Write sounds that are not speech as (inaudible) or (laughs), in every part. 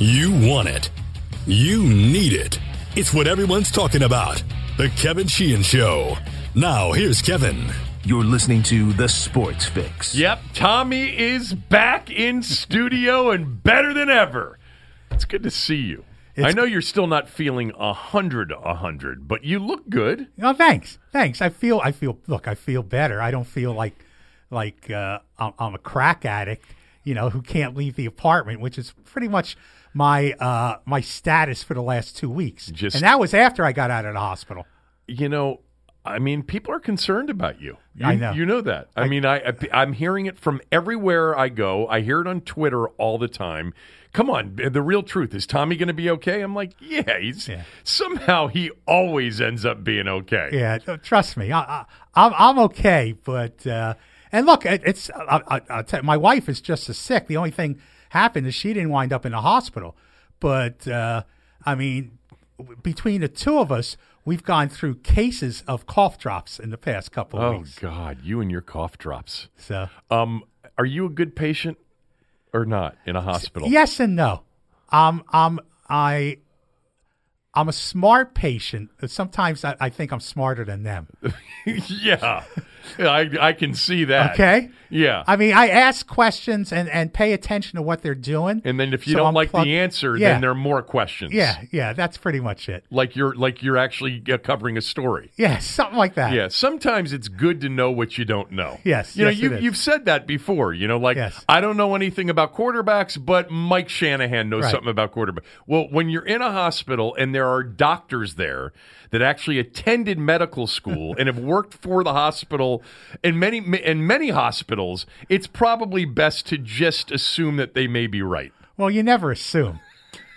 You want it. You need it. It's what everyone's talking about. The Kevin Sheehan Show. Now, here's Kevin. You're listening to The Sports Fix. Yep, Tommy is back in studio and better than ever. It's good to see you. I know you're still not feeling a hundred, a hundred, but you look good. Oh, thanks, thanks. I feel, I feel. Look, I feel better. I don't feel like, like uh, I'm, I'm a crack addict, you know, who can't leave the apartment, which is pretty much my uh, my status for the last two weeks. Just- and that was after I got out of the hospital. You know, I mean, people are concerned about you. you I know. You know that. I, mean, I, I I'm hearing it from everywhere I go. I hear it on Twitter all the time. Come on, the real truth is Tommy going to be okay? I'm like, yeah, he's Yeah. somehow he always ends up being okay. Yeah, trust me, I, I, I'm I'm okay. But uh, and look, it, it's I, I, I'll tell you, my wife is just as sick. The only thing happened is she didn't wind up in the hospital. But uh, I mean, between the two of us, we've gone through cases of cough drops in the past couple of Oh weeks. Oh God, you and your cough drops. So Um, are you a good patient or not in a hospital? yes and no. Um, I'm I. I'm a smart patient. Sometimes I, I think I'm smarter than them. (laughs) yeah, I I can see that. Okay. Yeah. I mean, I ask questions and, and pay attention to what they're doing. and then if you So don't I'm like the answer, Yeah. then there are more questions. Yeah, yeah, that's pretty much it. Like you're like you're actually uh, covering a story. Yeah, (laughs) something like that. Yeah, sometimes it's good to know what you don't know. Yes, you know yes, you it is. you've said that before. You know, like Yes. I don't know anything about quarterbacks, but Mike Shanahan knows Right. something about quarterbacks. Well, when you're in a hospital and there are doctors there that actually attended medical school and have worked for the hospital in many in many hospitals, it's probably best to just assume that they may be right. Well, you never assume.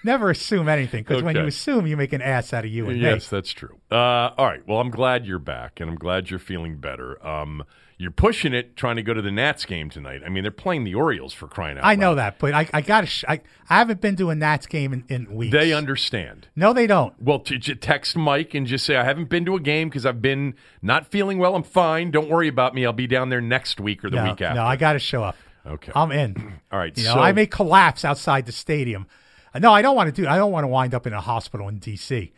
never assume anything because when you assume, you make an ass out of you and me. Yes, that's true. Uh, all right. Well, I'm glad you're back, and I'm glad you're feeling better. Um, you're pushing it, trying to go to the Nats game tonight. I mean, they're playing the Orioles for crying out me. I know that, but I, I got to. Sh- I, I haven't been to a Nats game in, in weeks. They understand. no, they don't. Well, t- text Mike and just say I haven't been to a game because I've been not feeling well. I'm fine. Don't worry about me. I'll be down there next week or the no, week after. no, I got to show up. Okay. I'm in. (clears throat) all right. You know, so I may collapse outside the stadium. Uh, No, I don't want to do. I don't want to wind up in a hospital in D.C.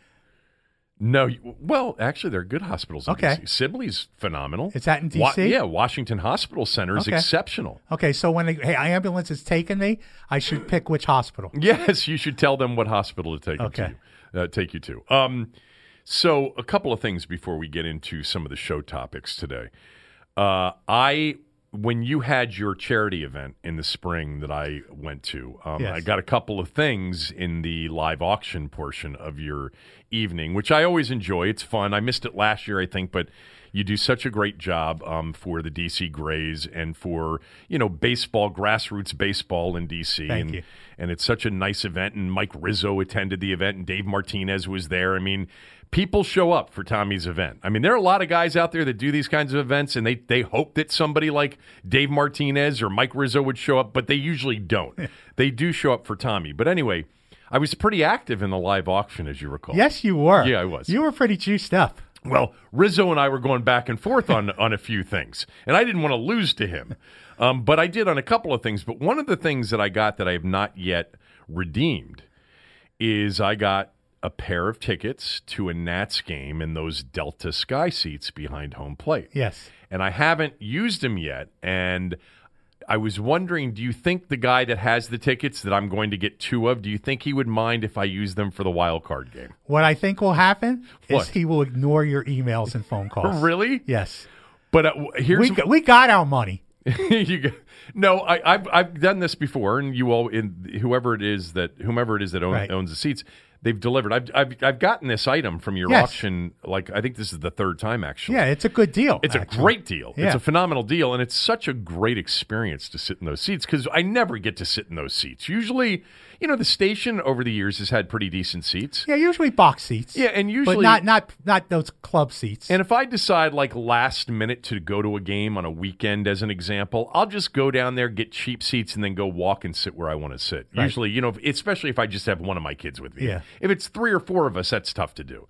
no. Well, actually, there are good hospitals. In Okay. DC. Sibley's phenomenal. It's at in Wa- DC? yeah, Washington Hospital Center is Okay. exceptional. Okay, so when a hey, ambulance is taking me, I should pick which hospital. (laughs) Yes, you should tell them what hospital to take Okay. you to. Uh, take you to. Um, so a couple of things before we get into some of the show topics today. Uh, I when you had your charity event in the spring that I went to, um, Yes. I got a couple of things in the live auction portion of your evening, which I always enjoy. It's fun. I missed it last year, I think, but you do such a great job um, for the DC Grays and for you know baseball, grassroots baseball in DC. Thank and you. and it's such a nice event. And Mike Rizzo attended the event, and Dave Martinez was there. I mean, people show up for Tommy's event. I mean, there are a lot of guys out there that do these kinds of events, and they they hope that somebody like Dave Martinez or Mike Rizzo would show up, but they usually don't. they do show up for Tommy. But anyway, I was pretty active in the live auction, as you recall. Yes, you were. Yeah, I was. You were pretty juiced up. Well, Rizzo and I were going back and forth on (laughs) on a few things, and I didn't want to lose to him, um, but I did on a couple of things. But one of the things that I got that I have not yet redeemed is I got a pair of tickets to a Nats game in those Delta Sky seats behind home plate. Yes. And I haven't used them yet, and I was wondering, do you think the guy that has the tickets that I'm going to get two of, do you think he would mind if I use them for the wild card game? What I think will happen What? is he will ignore your emails and phone calls. (laughs) Really? Yes. But uh, here's We got, we got our money. (laughs) you go, no, I, I've I've done this before, and you all in whoever it is that whomever it is that own, Right. owns the seats, they've delivered. I've, I've I've gotten this item from your Yes. auction. Like I think this is the third time actually. Yeah, it's a good deal. It's actually. a great deal. It's a phenomenal deal, and it's such a great experience to sit in those seats because I never get to sit in those seats. Usually, you know, the station over the years has had pretty decent seats. Yeah, usually box seats. Yeah, and usually but not not not those club seats. And if I decide like last minute to go to a game on a weekend as an example, I'll just go down there, get cheap seats, and then go walk and sit where I want to sit. Right. Usually, you know, especially if I just have one of my kids with me. Yeah. If it's three or four of us, that's tough to do.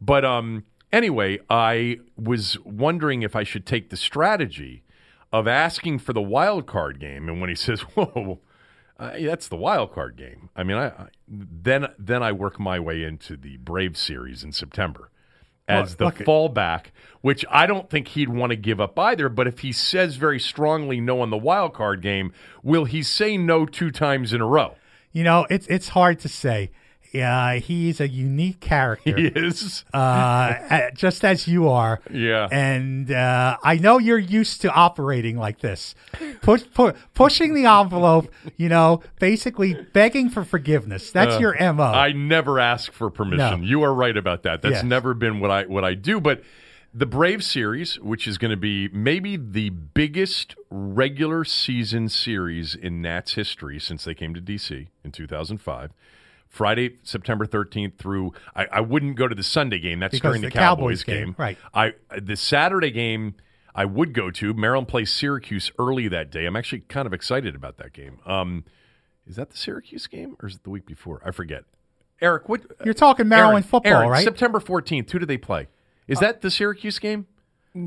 But um, anyway, I was wondering if I should take the strategy of asking for the wild card game. And when he says, (laughs) "Whoa," Uh, that's the wild card game. I mean, I, I then then I work my way into the Brave series in September as the look- fallback, which I don't think he'd want to give up either. But if he says very strongly no on the wild card game, will he say no two times in a row? You know, it's it's hard to say. Yeah, he's a unique character. He is. uh, uh, just as you are. Yeah. And uh, I know you're used to operating like this, push, pu- pushing the envelope. You know, basically begging for forgiveness. That's your mo. Uh, I never ask for permission. No. You are right about that. That's Yes. never been what I what I do. But the Brave series, which is going to be maybe the biggest regular season series in Nats history since they came to DC in 2005. Friday, September 13th through I, I wouldn't go to the Sunday game. That's Because during the, the Cowboys, Cowboys game, game. right. I the Saturday game I would go to. Maryland plays Syracuse early that day. I'm actually kind of excited about that game. Um, is that the Syracuse game or is it the week before? I forget. Eric, what You're talking Maryland Aaron, football, Aaron, right? September 14th. Who do they play? Is that the Syracuse game?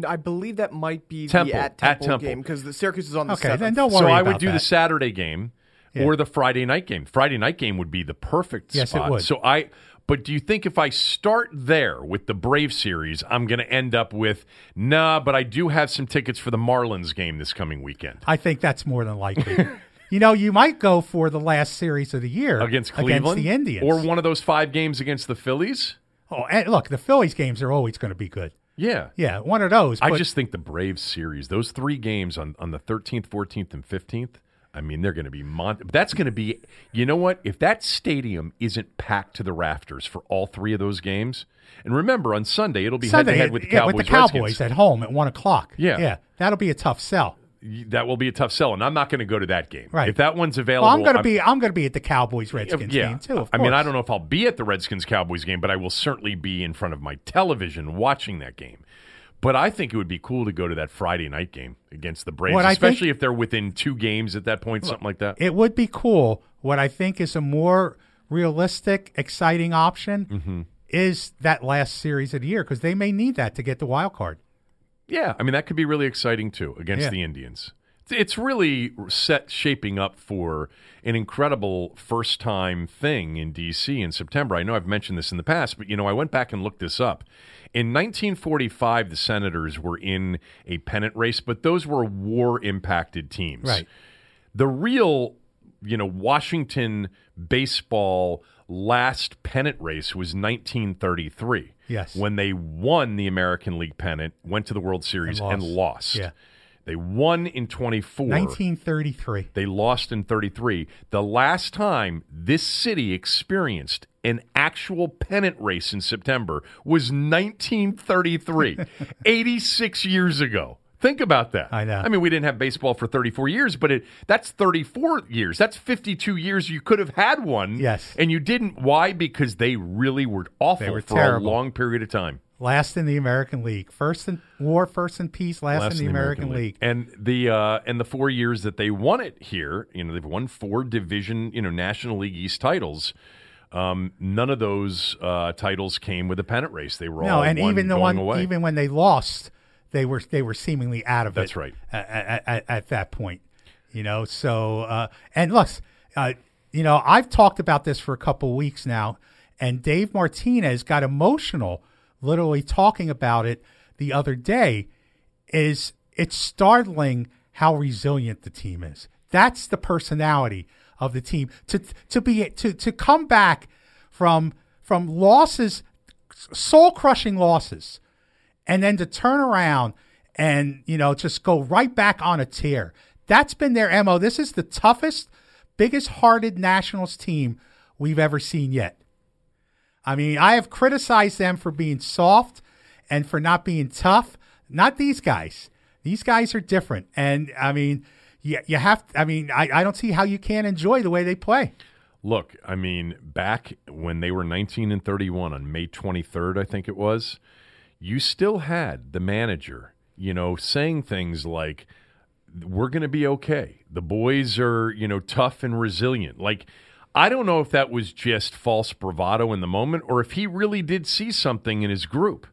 I believe that might be Temple, the at at Temple, Temple. game because the Syracuse is on the okay, seventh. then don't worry so I would do that. the Saturday game or the Friday night game. Friday night game would be the perfect Yes, it spot. would. So I but do you think if I start there with the Brave series, I'm going to end up with nah, but I do have some tickets for the Marlins game this coming weekend I think that's more than likely. (laughs) you know, you might go for the last series of the year against Cleveland against the Indians, or one of those 5 games against the Phillies? Oh, and look, the Phillies games are always going to be good. Yeah. Yeah, one of those. I just think the Braves series, those three games on, on the 13th, 14th, and 15th, I mean, they're going to be mon- That's going to be, you know what? If that stadium isn't packed to the rafters for all three of those games, and remember on Sunday it'll be head to head with the yeah, Cowboys. with the Cowboys Redskins. at home at one o'clock. Yeah. yeah, that'll be a tough sell. That will be a tough sell, and I'm not going to go to that game. Right. If that one's available, Well, I'm going to be I'm going to be at the Cowboys Redskins yeah. game too. I mean, I don't know if I'll be at the Redskins Cowboys game, but I will certainly be in front of my television watching that game. But I think it would be cool to go to that Friday night game against the Braves, What I think- especially if they're within two games at that point, something like that. It would be cool. What I think is a more realistic, exciting option Mm-hmm. is that last series of the year because they may need that to get the wild card. Yeah, I mean that could be really exciting too against Yeah. the Indians. It's- really set shaping up for an incredible first time thing in DC in September. I know I've mentioned this in the past, but you know I went back and looked this up. In 1945, the Senators were in a pennant race, but those were war impacted teams. Right. The real, you know, Washington baseball last pennant race was 1933. Yes. When they won the American League pennant, went to the World Series And and lost. lost. Yeah. They won in 24. 1933. They lost in 33. The last time this city experienced an actual pennant race in September was 1933, (laughs) 86 years ago. Think about that. I know. I mean, we didn't have baseball for 34 years, but it that's 34 years. That's 52 years you could have had one. Yes. And you didn't. Why? Because they really were awful They were for terrible. a long period of time. Last in the American League. First in war, first in peace, last, Last in the American, League. And the uh, and the four years that they won it here, you know, they've won four division, you know, National League East titles. Um, none of those uh, titles came with a pennant race. They were No, all and even the one, away. even when they lost, they were they were seemingly out of That's it. That's right. At, at, at, at that point, you know. So uh, and look, uh, you know, I've talked about this for a couple of weeks now, and Dave Martinez got emotional, literally talking about it the other day. Is it's startling how resilient the team is. That's the personality of the team to to be to to come back from from losses, soul crushing losses, and then to turn around and you know just go right back on a tear. That's been their mo. This is the toughest, biggest hearted Nationals team we've ever seen yet. I mean, I have criticized them for being soft and for not being tough. Not these guys. These guys are different. And I mean, you, you have, I mean, I, I don't see how you can't enjoy the way they play. Look, I mean, back when they were 19 and 31 on May 23rd, I think it was, you still had the manager, you know, saying things like, we're going to be okay. The boys are, you know, tough and resilient. Like, I don't know if that was just false bravado in the moment or if he really did see something in his group.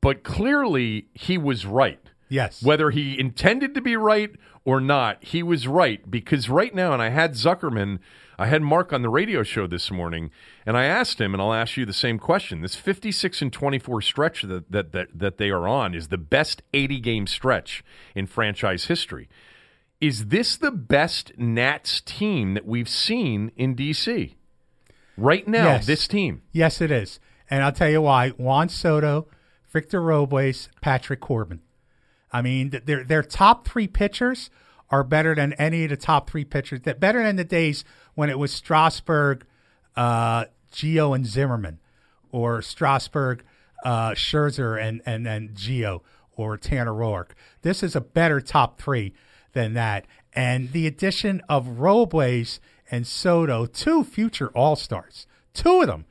But clearly, he was right. Yes. Whether he intended to be right or not, he was right because right now, and I had Zuckerman, I had Mark on the radio show this morning, and I asked him, and I'll ask you the same question. This 56 and 24 stretch that, that, that, that they are on is the best 80 game stretch in franchise history. Is this the best Nats team that we've seen in D.C.? Right now, Yes. this team. Yes, it is. And I'll tell you why. Juan Soto, Victor Robles, Patrick Corbin. I mean, their their top three pitchers are better than any of the top three pitchers. That better than the days when it was Strasburg, uh, Gio, and Zimmerman, or Strasburg, uh, Scherzer, and and and Gio, or Tanner Roark. This is a better top three than that. And the addition of Robles and Soto, two future All Stars, two of them,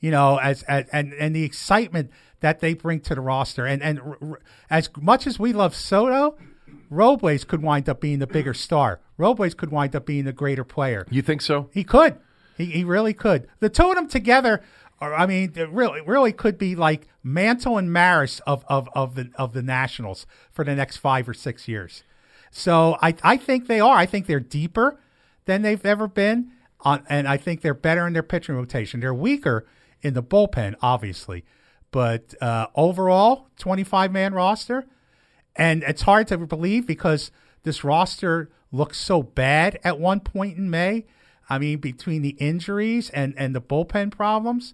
you know, as, as and and the excitement that they bring to the roster, and and r- r- as much as we love Soto, Robles could wind up being the bigger star. Robles could wind up being the greater player. You think so? He could. He, he really could. The two of them together, are, I mean, it really, really could be like Mantle and Maris of, of, of the of the Nationals for the next five or six years. So I, I think they are. I think they're deeper than they've ever been, on, and I think they're better in their pitching rotation. They're weaker in the bullpen, obviously, but uh, overall, twenty five man roster. And it's hard to believe because this roster looked so bad at one point in May. I mean, between the injuries and, and the bullpen problems.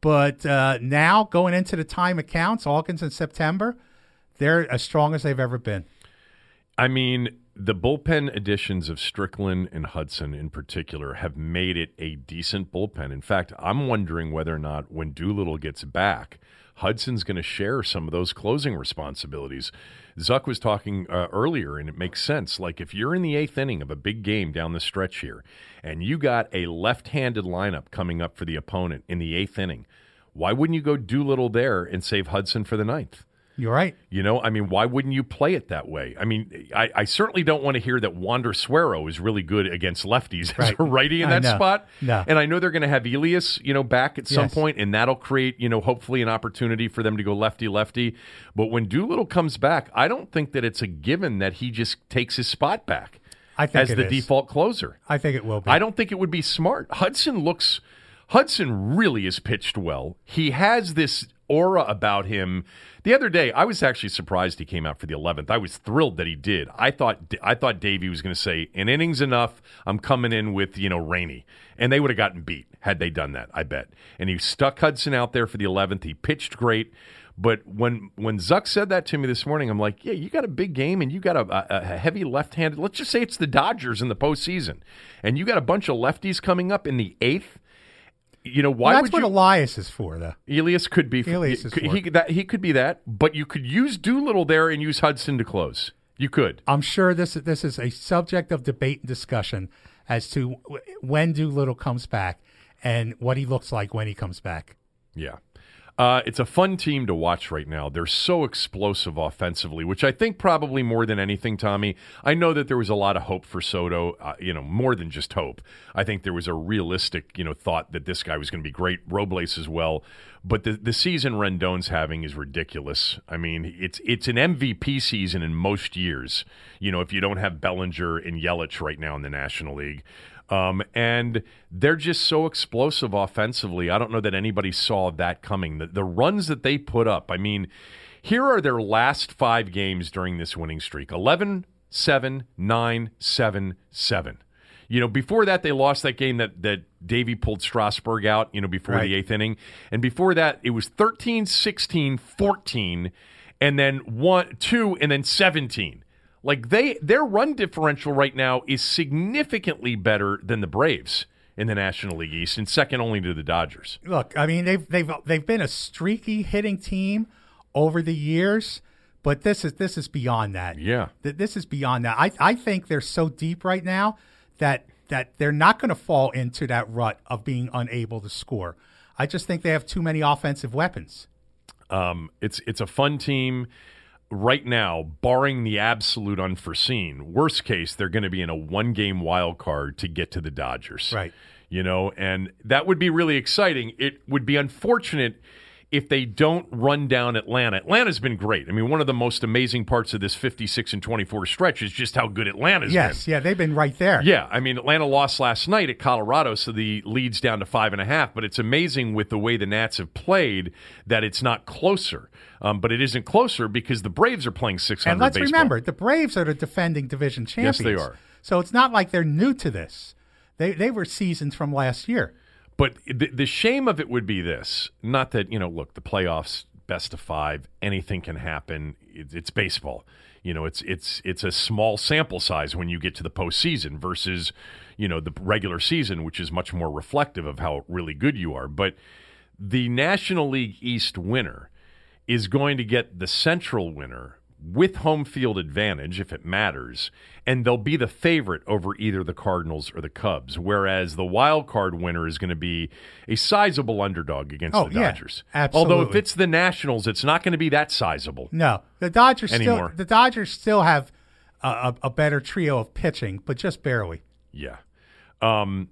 But uh, now going into the time accounts, August and September, they're as strong as they've ever been. I mean, the bullpen additions of Strickland and Hudson in particular have made it a decent bullpen. In fact, I'm wondering whether or not when Doolittle gets back, Hudson's going to share some of those closing responsibilities. Zuck was talking uh, earlier, and it makes sense. Like if you're in the eighth inning of a big game down the stretch here, and you got a left-handed lineup coming up for the opponent in the eighth inning, why wouldn't you go Doolittle there and save Hudson for the ninth? You're right. You know, I mean, why wouldn't you play it that way? I mean, I, I certainly don't want to hear that Wander Suero is really good against lefties as Right. a righty in that spot. No. And I know they're going to have Elias, you know, back at some Yes. point, and that'll create, you know, hopefully an opportunity for them to go lefty lefty. But when Doolittle comes back, I don't think that it's a given that he just takes his spot back I think as the is. default closer. I think it will be. I don't think it would be smart. Hudson looks Hudson really is pitched well. He has this aura about him. The other day, I was actually surprised he came out for the 11th. I was thrilled that he did. I thought I thought Davey was going to say, "An inning's enough. I'm coming in with, you know, Rainey." And they would have gotten beat had they done that, I bet. And he stuck Hudson out there for the 11th. He pitched great. But when when Zuck said that to me this morning, I'm like, yeah, you got a big game and you got a, a, heavy left-handed. Let's just say it's the Dodgers in the postseason, and you got a bunch of lefties coming up in the eighth. You know why Well, that's would what you? Elias is for, though. Elias could be. Elias is he, for- he, that, he could be that, but you could use Doolittle there and use Hudson to close. You could. I'm sure this this is a subject of debate and discussion as to w- when Doolittle comes back and what he looks like when he comes back. Yeah. Uh, it's a fun team to watch right now. They're so explosive offensively, which I think probably more than anything, Tommy. I know that there was a lot of hope for Soto, uh, you know, more than just hope. I think there was a realistic, you know, thought that this guy was going to be great. Robles as well, but the the season Rendon's having is ridiculous. I mean, it's it's an MVP season in most years. You know, if you don't have Bellinger and Yelich right now in the National League. Um, and they're just so explosive offensively. I don't know that anybody saw that coming. The, the runs that they put up, I mean, here are their last five games during this winning streak 11, 7, 9, 7, 7. You know, before that, they lost that game that, that Davey pulled Strasburg out, you know, before Right. the eighth inning. And before that, it was 13, 16, 14, and then one, two, and then 17. Like they their run differential right now is significantly better than the Braves in the National League East and second only to the Dodgers. Look, I mean they've they've they've been a streaky hitting team over the years, but this is this is beyond that. Yeah. Th- this is beyond that. I I think they're so deep right now that that they're not going to fall into that rut of being unable to score. I just think they have too many offensive weapons. Um, it's it's a fun team right now, barring the absolute unforeseen. Worst case, they're going to be in a one game wild card to get to the Dodgers. Right. You know, and that would be really exciting. It would be unfortunate if they don't run down Atlanta. Atlanta's been great. I mean, one of the most amazing parts of this 56 and 24 stretch is just how good Atlanta's Yes, been. Yes, yeah, they've been right there. Yeah, I mean, Atlanta lost last night at Colorado, so the lead's down to five and a half. But it's amazing with the way the Nats have played that it's not closer. Um, but it isn't closer because the Braves are playing 600 And let's baseball. remember, the Braves are the defending division champions. Yes, they are. So it's not like they're new to this. They they were seasons from last year. But the, the shame of it would be this: not that you know, look, the playoffs, best of five, anything can happen. It, it's baseball. You know, it's it's it's a small sample size when you get to the postseason versus you know the regular season, which is much more reflective of how really good you are. But the National League East winner is going to get the Central winner with home field advantage if it matters, and they'll be the favorite over either the Cardinals or the Cubs. Whereas the wild card winner is going to be a sizable underdog against Oh, the yeah, Dodgers. absolutely. Although if it's the Nationals, it's not going to be that sizable. No, the Dodgers Anymore. still the Dodgers still have a, a, a better trio of pitching, but just barely. Yeah. Um,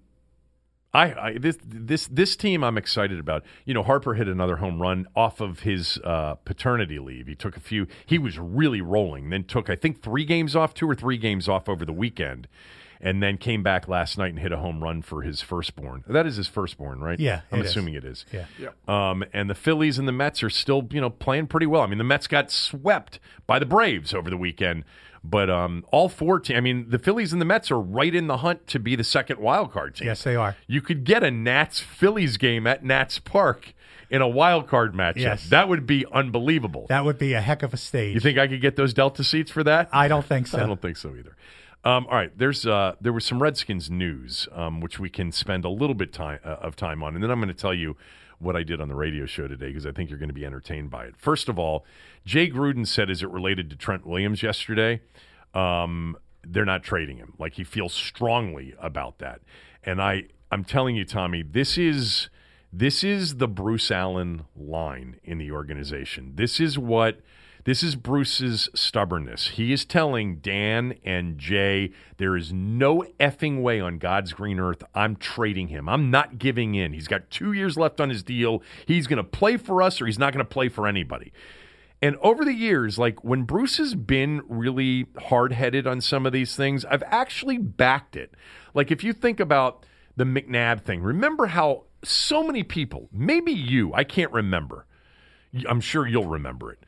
I, I this this this team I'm excited about. You know, Harper hit another home run off of his uh, paternity leave. He took a few. He was really rolling. Then took I think three games off, two or three games off over the weekend, and then came back last night and hit a home run for his firstborn. That is his firstborn, right? Yeah, I'm it is. assuming it is. Yeah. Um, and the Phillies and the Mets are still, you know, playing pretty well. I mean, the Mets got swept by the Braves over the weekend, but um, all four teams. I mean, the Phillies and the Mets are right in the hunt to be the second wild card team. Yes, they are. You could get a Nats Phillies game at Nats Park in a wild card matchup. Yes. That would be unbelievable. That would be a heck of a stage. you think I could get those Delta seats for that? I don't think (laughs) so. I don't think so either. Um, all right, there's uh, there was some Redskins news, um, which we can spend a little bit time uh, of time on, and then I'm going to tell you what I did on the radio show today because I think you're going to be entertained by it. First of all, Jay Gruden said, as it related to Trent Williams yesterday, um, they're not trading him. Like he feels strongly about that, and I I'm telling you, Tommy, this is this is the Bruce Allen line in the organization. This is what this is Bruce's stubbornness. He is telling Dan and Jay, there is no effing way on God's green earth I'm trading him. I'm not giving in. He's got two years left on his deal. He's going to play for us or he's not going to play for anybody. And over the years, like when Bruce has been really hard headed on some of these things, I've actually backed it. Like if you think about the McNabb thing, remember how so many people, maybe you, I can't remember, I'm sure you'll remember it,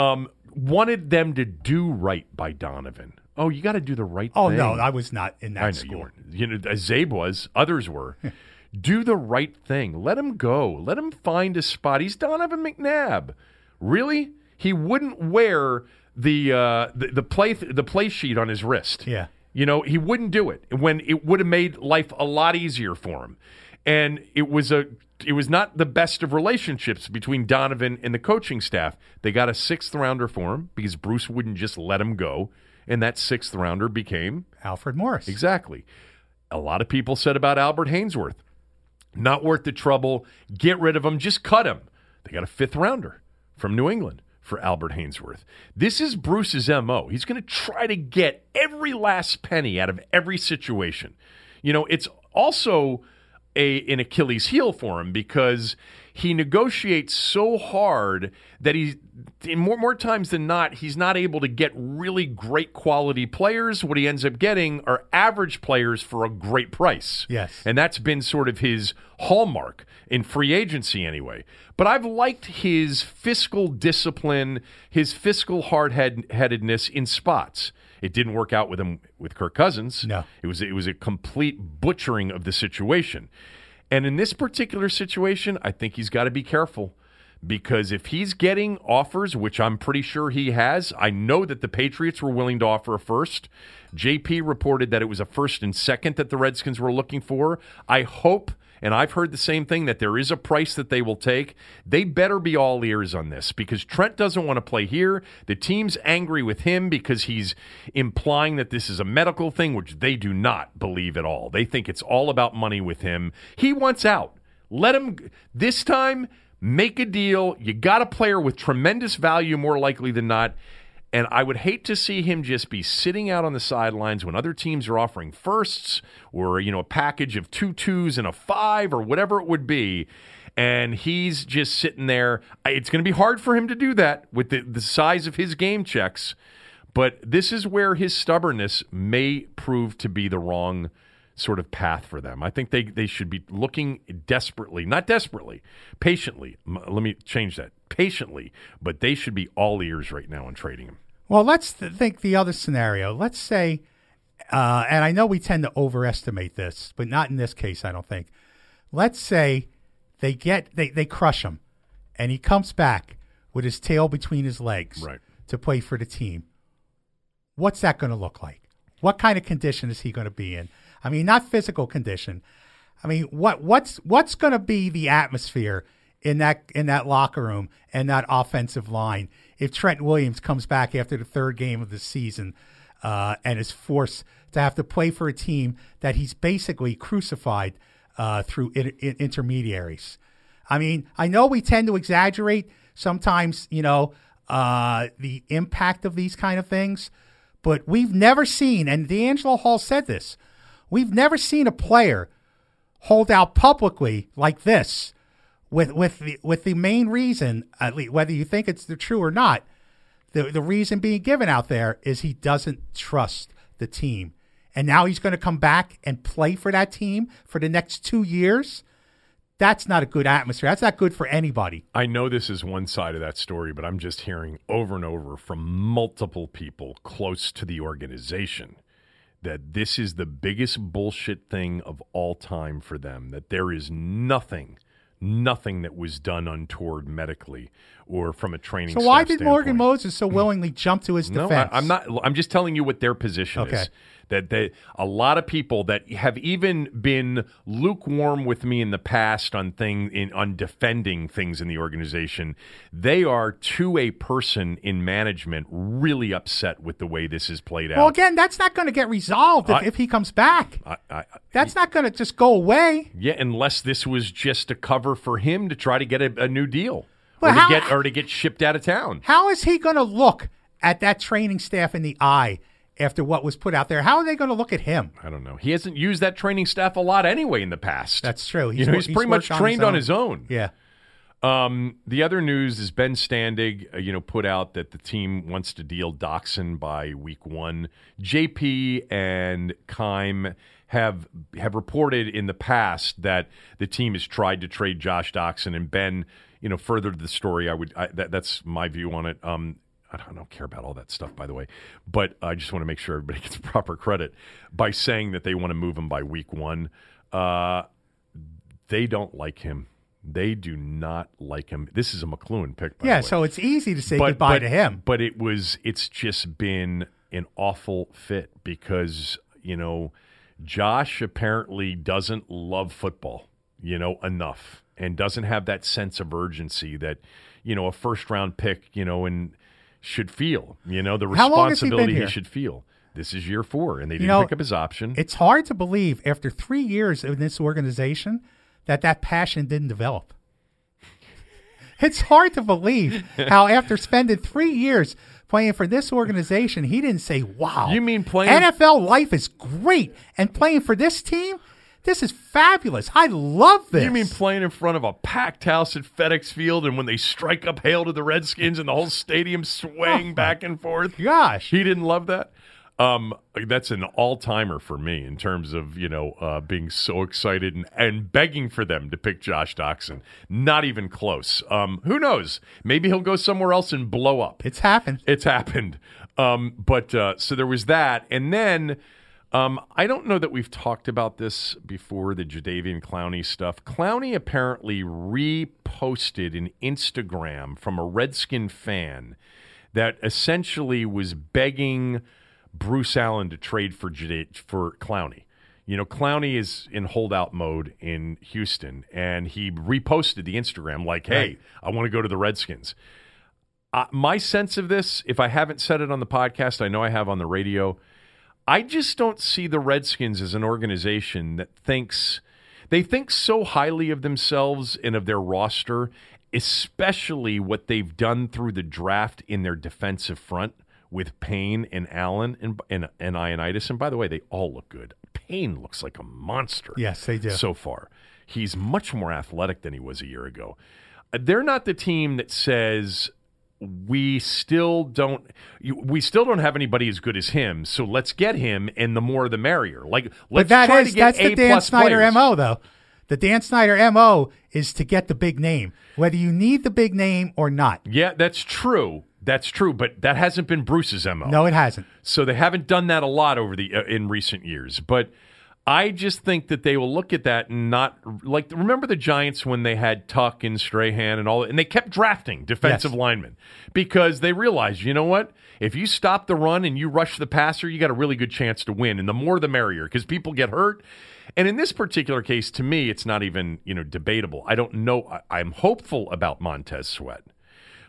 um, wanted them to do right by Donovan. Oh, you got to do the right thing. oh thing. no, I was not in that I know school. you weren't. You know, Zabe was, others were. (laughs) Do the right thing. Let him go. Let him find a spot. He's Donovan McNabb. Really? He wouldn't wear the uh, the, the play the play sheet on his wrist. Yeah. You know, he wouldn't do it when it would have made life a lot easier for him. And it was a it was not the best of relationships between Donovan and the coaching staff. They got a sixth rounder for him because Bruce wouldn't just let him go. And that sixth rounder became Alfred Morris. Exactly. A lot of people said about Albert Haynesworth, not worth the trouble. Get rid of him. Just cut him. They got a fifth rounder from New England for Albert Haynesworth. This is Bruce's MO. He's going to try to get every last penny out of every situation. You know, it's also a an Achilles heel for him because he negotiates so hard that he's in more more times than not he's not able to get really great quality players. What he ends up getting are average players for a great price. Yes. And that's been sort of his hallmark in free agency anyway. But I've liked his fiscal discipline, his fiscal hard headedness in spots. It didn't work out with him with Kirk Cousins. No. It was it was a complete butchering of the situation. And in this particular situation, I think he's got to be careful because if he's getting offers, which I'm pretty sure he has, I know that the Patriots were willing to offer a first. JP reported that it was a first and second that the Redskins were looking for. I hope and I've heard the same thing that there is a price that they will take. They better be all ears on this because Trent doesn't want to play here. The team's angry with him because he's implying that this is a medical thing, which they do not believe at all. They think it's all about money with him. He wants out. Let him this time make a deal. You got a player with tremendous value more likely than not. And I would hate to see him just be sitting out on the sidelines when other teams are offering firsts or, you know, a package of two twos and a five or whatever it would be. And he's just sitting there. It's going to be hard for him to do that with the, the size of his game checks. But this is where his stubbornness may prove to be the wrong sort of path for them. I think they, they should be looking desperately, not desperately, patiently. Let me change that. Patiently, but they should be all ears right now on trading him. Well, let's th- think the other scenario. Let's say, uh, and I know we tend to overestimate this, but not in this case, I don't think. Let's say they get they, they crush him, and he comes back with his tail between his legs Right. to play for the team. What's that going to look like? What kind of condition is he going to be in? I mean, not physical condition. I mean, what what's what's going to be the atmosphere in that in that locker room and that offensive line if Trent Williams comes back after the third game of the season uh, and is forced to have to play for a team that he's basically crucified uh, through in, in- intermediaries? I mean, I know we tend to exaggerate sometimes, you know, uh, the impact of these kind of things, but we've never seen, and DeAngelo Hall said this, we've never seen a player hold out publicly like this with with the with the main reason, at least whether you think it's the true or not, the the reason being given out there is he doesn't trust the team. And now he's going to come back and play for that team for the next 2 years. That's not a good atmosphere. That's not good for anybody. I know this is one side of that story, but I'm just hearing over and over from multiple people close to the organization that this is the biggest bullshit thing of all time for them. That there is nothing, nothing that was done untoward medically or from a training. So why did Morgan. Moses so willingly jump to his defense? No? I, am not. I'm just telling you what their position Okay. is. That they, a lot of people that have even been lukewarm with me in the past on thing in on defending things in the organization, they are to a person in management really upset with the way this is played out. Well, again, that's not going to get resolved if, I- if he comes back. I, I, That's not going to just go away. yeah, unless this was just a cover for him to try to get a, a new deal Or to how- get or to get shipped out of town. How is he going to look at that training staff in the eye after what was put out there? How are they going to look at him? I don't know. He hasn't used that training staff a lot anyway in the past. That's true. you know, wor- he's pretty much worked trained on his own. Yeah. Um, the other news is Ben Standig, uh, you know, put out that the team wants to deal Doctson by week one. JP and Keim have have reported in the past that the team has tried to trade Josh Doctson and Ben. You know, further to the story, I would I, that, that's my view on it. Um, I don't, I don't care about all that stuff, by the way, but I just want to make sure everybody (laughs) gets proper credit by saying that they want to move him by week one. Uh, they don't like him. They do not like him. This is a McCloughan pick, by Yeah, the way. so it's easy to say goodbye to him. But it was. It's just been an awful fit because you know, Josh apparently doesn't love football. You know enough, and doesn't have that sense of urgency that you know a first round pick. You know, and should feel. You know the has he responsibility he, should feel. This is year four, and they didn't know, pick up his option. It's hard to believe after three years in this organization that that passion didn't develop. (laughs) It's hard to believe how after spending three years playing for this organization, he didn't say, "Wow, You mean playing- NFL life is great and playing for this team? This is fabulous. I love this." You mean playing in front of a packed house at FedEx Field, and when they strike up hail to the Redskins, and the whole stadium swaying back and forth? Gosh, He didn't love that. Um, that's an all timer for me in terms of you know uh, being so excited and, and begging for them to pick Josh Doctson. Not even close. Um, who knows? Maybe he'll go somewhere else and blow up. it's happened. It's happened. Um, but uh, so there was that, and then um, I don't know that we've talked about this before the Jadeveon Clowney stuff. Clowney apparently reposted an Instagram from a Redskin fan that essentially was begging Bruce Allen to trade for Jada- for Clowney. You know, Clowney is in holdout mode in Houston, and he reposted the Instagram like, "Hey, Right. I want to go to the Redskins." uh, my sense of this, if I haven't said it on the podcast, I know I have on the radio. I just don't see the Redskins as an organization that thinks they think so highly of themselves and of their roster, especially what they've done through the draft in their defensive front with Payne and Allen and, and and Ioannidis. And by the way, they all look good. Payne looks like a monster. Yes, they do. So far, he's much more athletic than he was a year ago. They're not the team that says we still don't we still don't have anybody as good as him. So let's get him, and the more the merrier. Like let's But that try is to get that's A the Dan plus Snyder players. mo though. The Dan Snyder mo is to get the big name, whether you need the big name or not. Yeah, that's true. That's true, but that hasn't been Bruce's mo. No, it hasn't. So they haven't done that a lot over the uh, in recent years, but I just think that they will look at that and not like remember the Giants when they had Tuck and Strahan and all and they kept drafting defensive Yes. linemen because they realized, you know what? If you stop the run and you rush the passer, you got a really good chance to win and the more the merrier because people get hurt. And in this particular case to me it's not even, you know, debatable. I don't know I, I'm hopeful about Montez Sweat.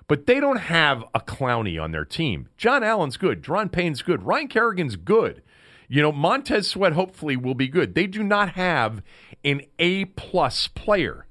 But they don't have a Clowney on their team. John Allen's good. Daron Payne's good. Ryan Kerrigan's good. You know, Montez Sweat hopefully will be good. They do not have an A plus player.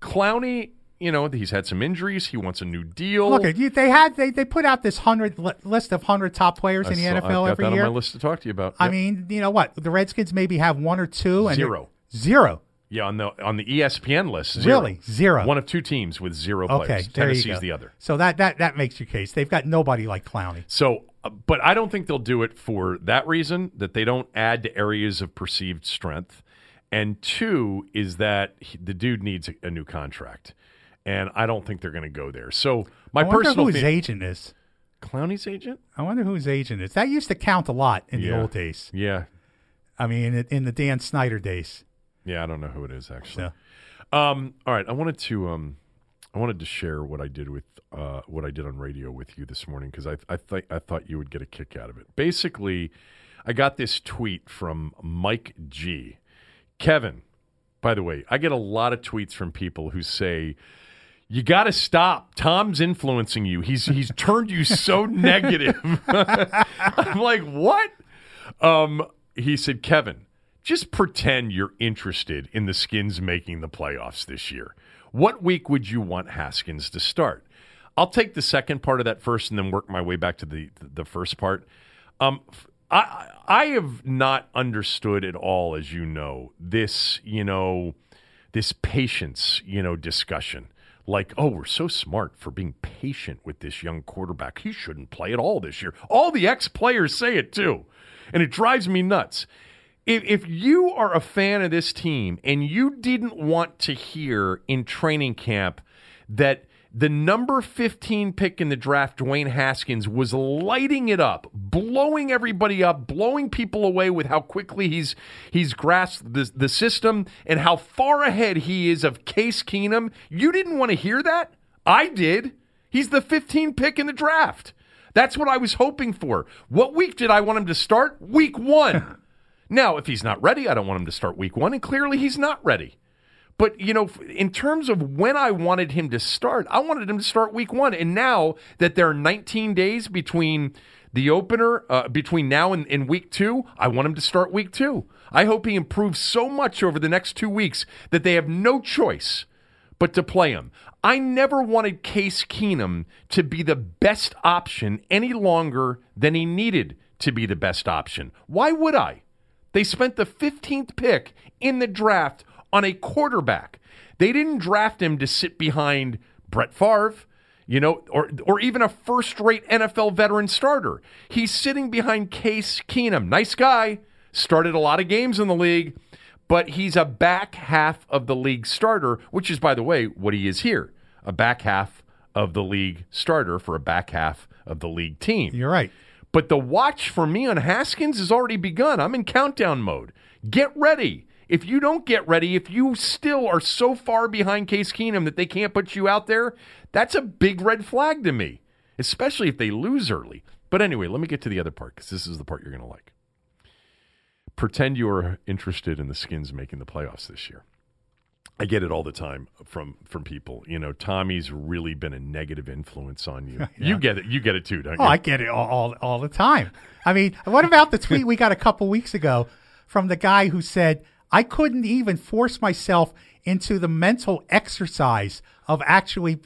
Clowney, you know, he's had some injuries. He wants a new deal. Look at. They had they, they put out this hundred list of hundred top players in the saw- NFL I've got every that year. on my list to talk to you about. I Yep. mean, you know what? The Redskins maybe have one or two and Zero. zero. yeah, on the on the ESPN list, zero. Really? Zero. One of two teams with zero Okay, players. there you Tennessee's go. the other. So that that that makes your case. They've got nobody like Clowney. So, but I don't think they'll do it for that reason that they don't add to areas of perceived strength. And two is that he, the dude needs a, a new contract. And I don't think they're going to go there. So, my I wonder personal who his fe- agent is. Clowney's agent? I wonder who his agent is. That used to count a lot in the old days. Yeah. I mean, in, in the Dan Snyder days. Yeah, I don't know who it is actually. So, Um, all right, I wanted to um, I wanted to share what I did with uh, what I did on radio with you this morning because I I th- I thought you would get a kick out of it. Basically, I got this tweet from Mike G. Kevin, by the way, I get a lot of tweets from people who say. You got to stop. Thom's influencing you. He's he's (laughs) turned you so negative. (laughs) I'm like, what? Um, he said, Kevin, just pretend you're interested in the Skins making the playoffs this year. What week would you want Haskins to start? I'll take the second part of that first and then work my way back to the the first part. Um, I I have not understood at all, as you know, this you know this patience you know discussion. Like, oh, we're so smart for being patient with this young quarterback. He shouldn't play at all this year. All the ex players say it too, and it drives me nuts if, if you are a fan of this team and you didn't want to hear in training camp that the number 15 pick in the draft, Dwayne Haskins, was lighting it up, blowing everybody up, blowing people away with how quickly he's he's grasped the, the system and how far ahead he is of Case Keenum. You didn't want to hear that? I did. He's the 15 pick in the draft. That's what I was hoping for. What week did I want him to start? Week one. (laughs) Now, if he's not ready, I don't want him to start week one, and clearly he's not ready. But, you know, in terms of when I wanted him to start, I wanted him to start week one. And now that there are 19 days between the opener, uh, between now and, and week two, I want him to start week two. I hope he improves so much over the next two weeks that they have no choice but to play him. I never wanted Case Keenum to be the best option any longer than he needed to be the best option. Why would I? They spent the 15th pick in the draft on a quarterback. They didn't draft him to sit behind Brett Favre, you know, or or even a first-rate NFL veteran starter. He's sitting behind Case Keenum. Nice guy, started a lot of games in the league, but he's a back half of the league starter, which is by the way what he is here. A back half of the league starter for a back half of the league team. you're right. But the watch for me on Haskins has already begun. I'm in countdown mode. Get ready. If you don't get ready, if you still are so far behind Case Keenum that they can't put you out there, that's a big red flag to me, especially if they lose early. But anyway, let me get to the other part because this is the part you're going to like. Pretend you are interested in the Skins making the playoffs this year. I get it all the time from from people. You know, Tommy's really been a negative influence on you. (laughs) You get it. You get it too, don't Oh, you? I get it all, all, all the time. I mean, what about the tweet we got a couple weeks ago from the guy who said, I couldn't even force myself into the mental exercise of actually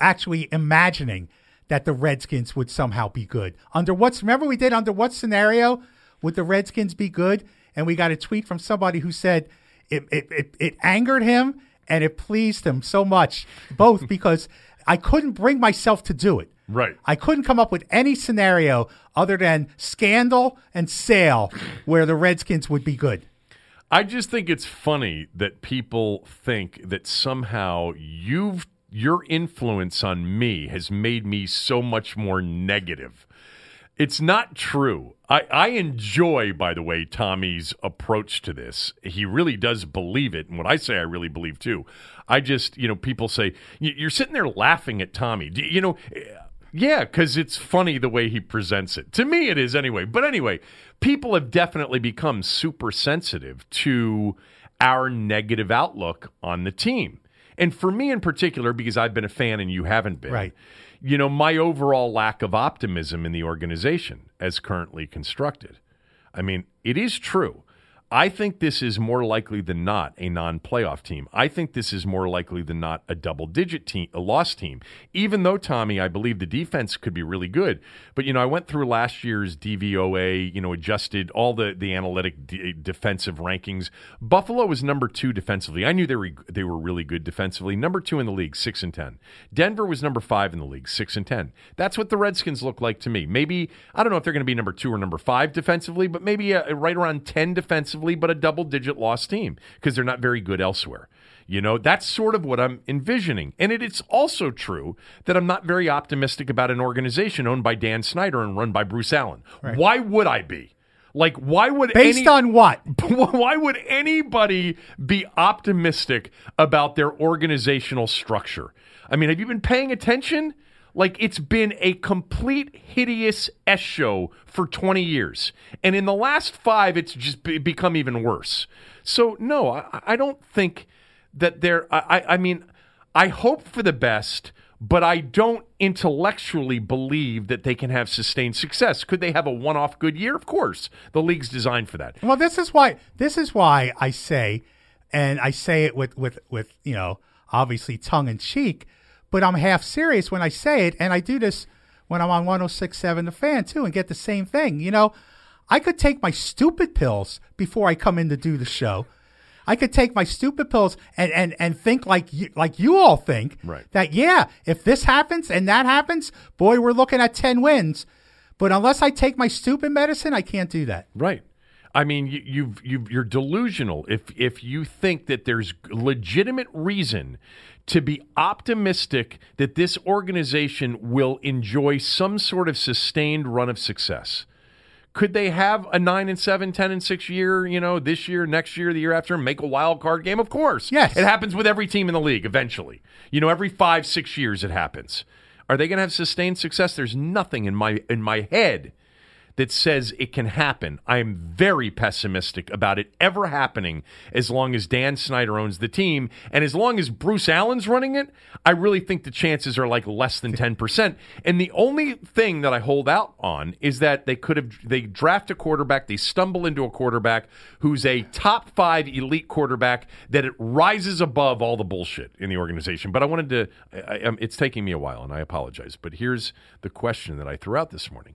actually imagining that the Redskins would somehow be good. Under what's remember we did under what scenario would the Redskins be good? And we got a tweet from somebody who said it it, it, it angered him and it pleased him so much, both because I couldn't bring myself to do it. Right. I couldn't come up with any scenario other than scandal and sale where the Redskins would be good. I just think it's funny that people think that somehow you've your influence on me has made me so much more negative. It's not true. I, I enjoy, by the way, Tommy's approach to this. He really does believe it. And what I say, I really believe too. I just, you know, people say, "You- you're sitting there laughing at Tommy. Do- You know, eh, yeah, because it's funny the way he presents it. To me, it is anyway. But anyway, people have definitely become super sensitive to our negative outlook on the team. And for me in particular, because I've been a fan and you haven't been, Right. You know, my overall lack of optimism in the organization as currently constructed. I mean, it is true. I think this is more likely than not a non-playoff team. I think this is more likely than not a double-digit team, a loss team. Even though Tommy, I believe the defense could be really good. But you know, I went through last year's DVOA, you know, adjusted all the the analytic d- defensive rankings. Buffalo was number 2 defensively. I knew they were they were really good defensively. Number 2 in the league, 6 and 10. Denver was number 5 in the league, 6 and 10. That's what the Redskins look like to me. Maybe I don't know if they're going to be number 2 or number 5 defensively, but maybe uh right around 10 defensively, but a double digit loss team because they're not very good elsewhere. You know, that's sort of what I'm envisioning. And it, it's also true that I'm not very optimistic about an organization owned by Dan Snyder and run by Bruce Allen. Why would I be? Like, why would Based any, on what? (laughs) why would anybody be optimistic about their organizational structure? I mean, have you been paying attention? Like, it's been a complete hideous S show for 20 years. And in the last five, it's just be- become even worse. So, no, I, I don't think that they're, I, I- I mean, I hope for the best, but I don't intellectually believe that they can have sustained success. Could they have a one off good year? Of course. The league's designed for that. Well, this is why this is why I say, and I say it with with with you know obviously tongue in cheek, but I'm half serious when I say it, and I do this when I'm on 106.7 The Fan too, and get the same thing. You know, I could take my stupid pills before I come in to do the show. I could take my stupid pills and, and, and think like you, like you all think Right. that yeah, if this happens and that happens, boy, we're looking at ten wins. But unless I take my stupid medicine, I can't do that. Right. I mean, you, you've, you've, you're delusional if if you think that there's legitimate reason to be optimistic that this organization will enjoy some sort of sustained run of success. Could they have a nine and seven, 10 and six year, you know, this year, next year, the year after, make a wild card game? Of course. Yes. It happens with every team in the league eventually. You know, every five, six years it happens. Are they going to have sustained success? There's nothing in my in my head that says it can happen. I'm very pessimistic about it ever happening as long as Dan Snyder owns the team. And as long as Bruce Allen's running it, I really think the chances are like less than 10%. And the only thing that I hold out on is that they could have, they draft a quarterback, they stumble into a quarterback who's a top five elite quarterback that it rises above all the bullshit in the organization. But I wanted to, I, I, um, it's taking me a while and I apologize. But here's the question that I threw out this morning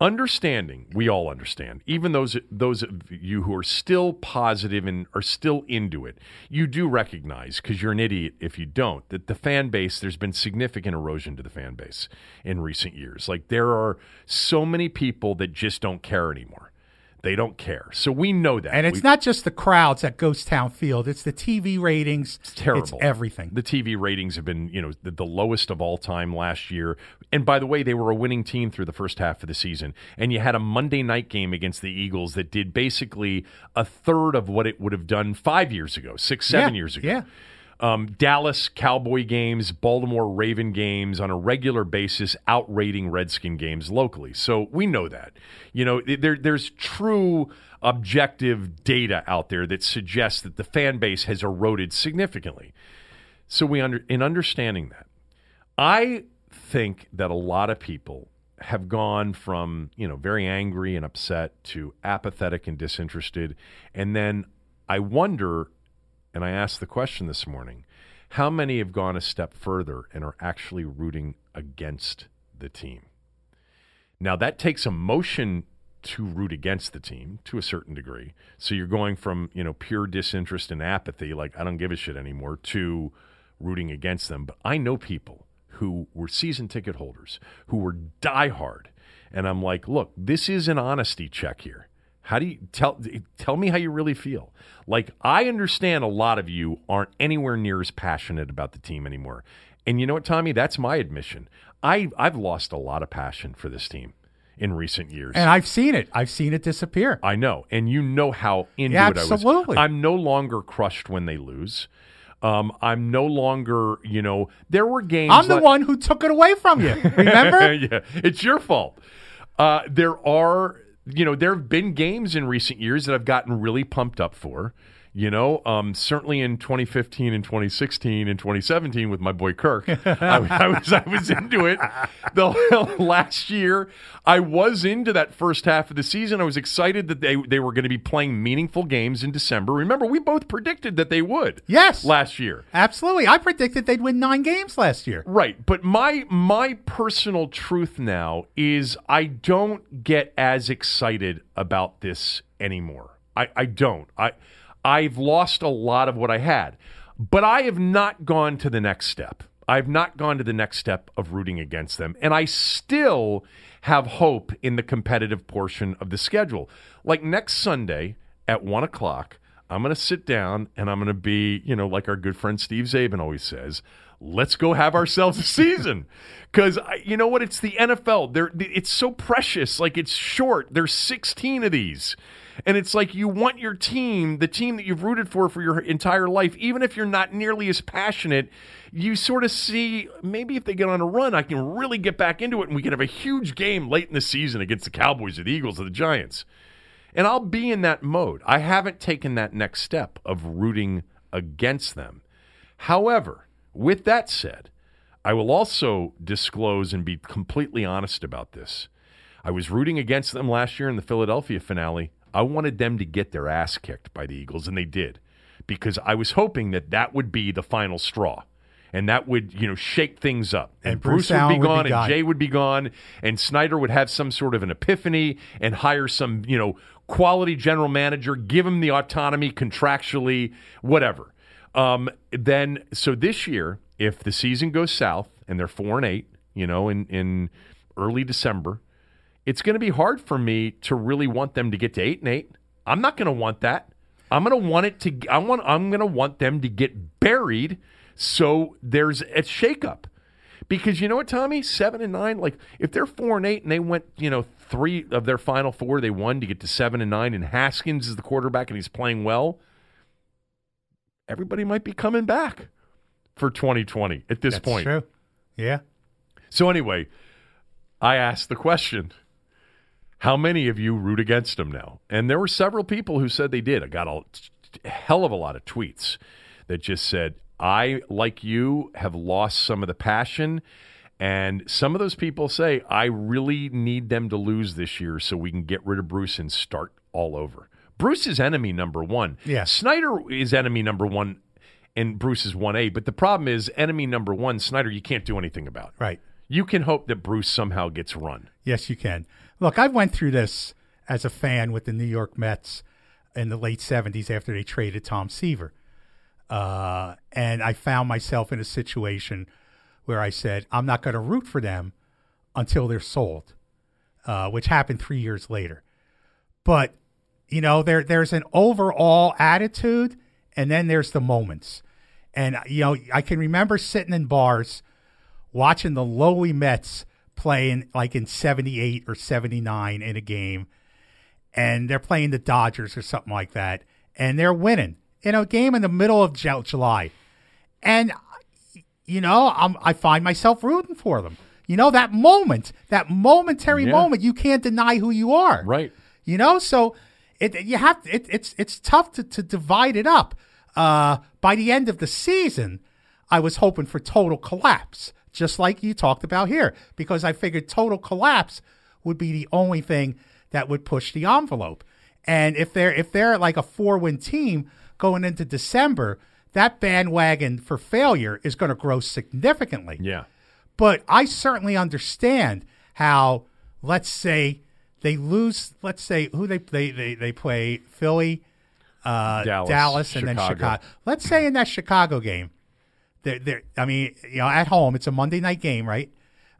understanding we all understand even those those of you who are still positive and are still into it you do recognize because you're an idiot if you don't that the fan base there's been significant erosion to the fan base in recent years like there are so many people that just don't care anymore they don't care so we know that And it's We- not just the crowds at Ghost Town Field; it's the TV ratings. It's terrible. It's everything. The TV ratings have been, you know, the, the lowest of all time last year. And by the way, they were a winning team through the first half of the season. And you had a Monday night game against the Eagles that did basically a third of what it would have done five years ago, six, seven Yeah, years ago. yeah. Um, Dallas Cowboy games, Baltimore Raven games on a regular basis, outrating Redskin games locally. So we know that. You know, there, there's true objective data out there that suggests that the fan base has eroded significantly. So we under in understanding that, I think that a lot of people have gone from you know very angry and upset to apathetic and disinterested, and then I wonder, and I asked the question this morning: How many have gone a step further and are actually rooting against the team? Now, that takes emotion to root against the team to a certain degree. So you're going from, you know, pure disinterest and apathy, like I don't give a shit anymore, to rooting against them. But I know people who were season ticket holders, who were diehard. And I'm like, look, this is an honesty check here. How do you tell tell me how you really feel? Like I understand a lot of you aren't anywhere near as passionate about the team anymore. And you know what, Tommy? That's my admission. I I've lost a lot of passion for this team in recent years. And I've seen it. I've seen it disappear. I know, and you know how into Yeah, it I was. absolutely. I'm no longer crushed when they lose. Um, I'm no longer, you know, there were games. I'm the like- one who took it away from you. (laughs) Remember? (laughs) yeah, it's your fault. Uh, there are, you know, there have been games in recent years that I've gotten really pumped up for. You know, um, certainly in 2015 and 2016 and 2017 with my boy Kirk, (laughs) I, I was I was into it. The (laughs) last year, I was into that first half of the season. I was excited that they they were going to be playing meaningful games in December. Remember, we both predicted that they would. Yes. last year. Absolutely. I predicted they'd win nine games last year. Right, but my my personal truth now is I don't get as excited about this anymore. I, I don't. I I've lost a lot of what I had. But I have not gone to the next step. I've not gone to the next step of rooting against them. And I still have hope in the competitive portion of the schedule. Like next Sunday at one o'clock, I'm going to sit down and I'm going to be, you know, like our good friend Steve Czaban always says, let's go have ourselves a season. (laughs) Because you know what? It's the NFL. They're, it's so precious. Like it's short. There's 16 of these. And it's like you want your team, the team that you've rooted for for your entire life, even if you're not nearly as passionate, you sort of see maybe if they get on a run, I can really get back into it and we can have a huge game late in the season against the Cowboys or the Eagles or the Giants. And I'll be in that mode. I haven't taken that next step of rooting against them. However, with that said, I will also disclose and be completely honest about this. I was rooting against them last year in the Philadelphia finale. I wanted them to get their ass kicked by the Eagles, and they did, because I was hoping that that would be the final straw, and that would you know shake things up. And Bruce, Bruce would be would be gone, and gone. Jay would be gone, and Snyder would have some sort of an epiphany and hire some you know quality general manager, give him the autonomy contractually, whatever. Um, then so this year, if the season goes south and they're four and eight, you know, in in early December it's going to be hard for me to really want them to get to eight and eight. I'm not going to want that. I'm going to want it to. I want. I'm going to want them to get buried, so there's a shakeup. Because you know what, Tommy, seven and nine. Like if they're four and eight, and they went, you know, three of their final four, they won to get to seven and nine, and Haskins is the quarterback, and he's playing well. Everybody might be coming back for 2020 at this That's point. true. Yeah. So anyway, I asked the question: How many of you root against them now? And there were several people who said they did. I got a hell of a lot of tweets that just said, "I, like you, have lost some of the passion." And some of those people say, I really need them to lose this year so we can get rid of Bruce and start all over. Bruce is enemy number one. Yeah. Snyder is enemy number one, and Bruce is 1A. But the problem is, enemy number one, Snyder, you can't do anything about. Right. You can hope that Bruce somehow gets run. Yes, you can. Look, I went through this as a fan with the New York Mets in the late 70s after they traded Tom Seaver. Uh, and I found myself in a situation where I said, I'm not going to root for them until they're sold, uh, which happened three years later. But, you know, there there's an overall attitude, and then there's the moments. And, you know, I can remember sitting in bars watching the lowly Mets playing like in 78 or 79 in a game, and they're playing the Dodgers or something like that, and they're winning in a game in the middle of July. And, you know, I'm, I find myself rooting for them. You know, that moment, that momentary Yeah. moment, you can't deny who you are. Right. You know, so it you have it, it's it's tough to, to divide it up. Uh, by the end of the season, I was hoping for total collapse, just like you talked about here, because I figured total collapse would be the only thing that would push the envelope. And if they're if they're like a four win team going into December, that bandwagon for failure is going to grow significantly. Yeah. But I certainly understand how, let's say, they lose. Let's say who they they they, they play Philly, uh, Dallas, and then Chicago. Chicago. Let's say in that Chicago game, they're, they're, I mean, you know, at home, it's a Monday night game, right?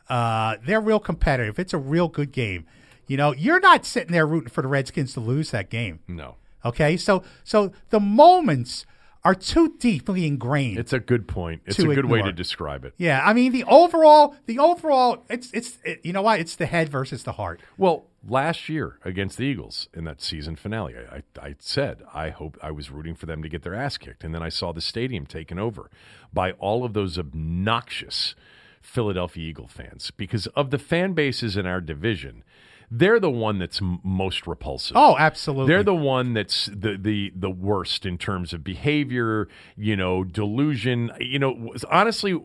Uh, they're real competitive. It's a real good game. You know, you're not sitting there rooting for the Redskins to lose that game. No. Okay, so so the moments are too deeply ingrained. It's a good point. It's a good way to describe it. yeah, I mean the overall, the overall, it's it's it, you know what? It's the head versus the heart. Well, last year against the Eagles in that season finale, I, I, I said I hope I was rooting for them to get their ass kicked, and then I saw the stadium taken over by all of those obnoxious Philadelphia Eagle fans because of the fan bases in our division. They're the one that's m- most repulsive. Oh, absolutely. They're the one that's the the the worst in terms of behavior, you know, delusion. You know, honestly,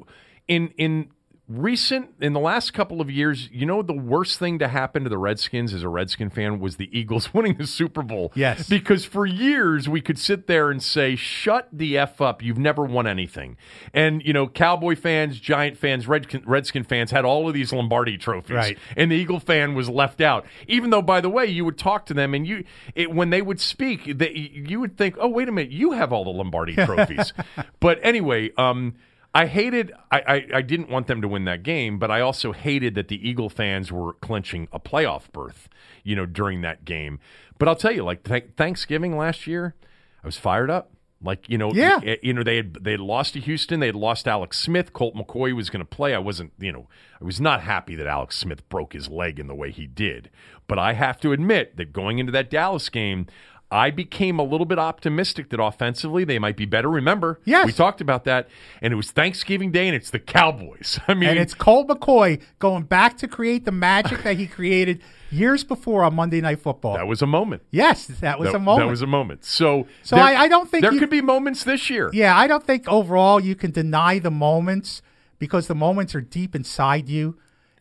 in in recent in the last couple of years, you know, the worst thing to happen to the Redskins as a Redskin fan was the Eagles (laughs) winning the Super Bowl. Yes. because for years we could sit there and say, "Shut the f up! You've never won anything." And you know, Cowboy fans, Giant fans, Redskin, Redskin fans had all of these Lombardi trophies, Right. and the Eagle fan was left out. Even though, by the way, you would talk to them and you, it, when they would speak, they, you would think, "Oh, wait a minute, you have all the Lombardi (laughs) trophies." but anyway, um, I hated. I, I I didn't want them to win that game, but I also hated that the Eagle fans were clinching a playoff berth. You know, during that game. But I'll tell you, like th- Thanksgiving last year, I was fired up. Like you know, Yeah. y- you know they had they had lost to Houston. They had lost Alex Smith. Colt McCoy was going to play. I wasn't, you know, I was not happy that Alex Smith broke his leg in the way he did. But I have to admit that going into that Dallas game, I became a little bit optimistic that offensively they might be better. Remember, Yes. we talked about that, and it was Thanksgiving Day, and it's the Cowboys. (laughs) I mean, and it's Colt McCoy going back to create the magic that he (laughs) created years before on Monday Night Football. that was a moment. yes, that was that, a moment. That was a moment. So, So I- I don't think there you- could be moments this year. Yeah, I don't think overall you can deny the moments because the moments are deep inside you.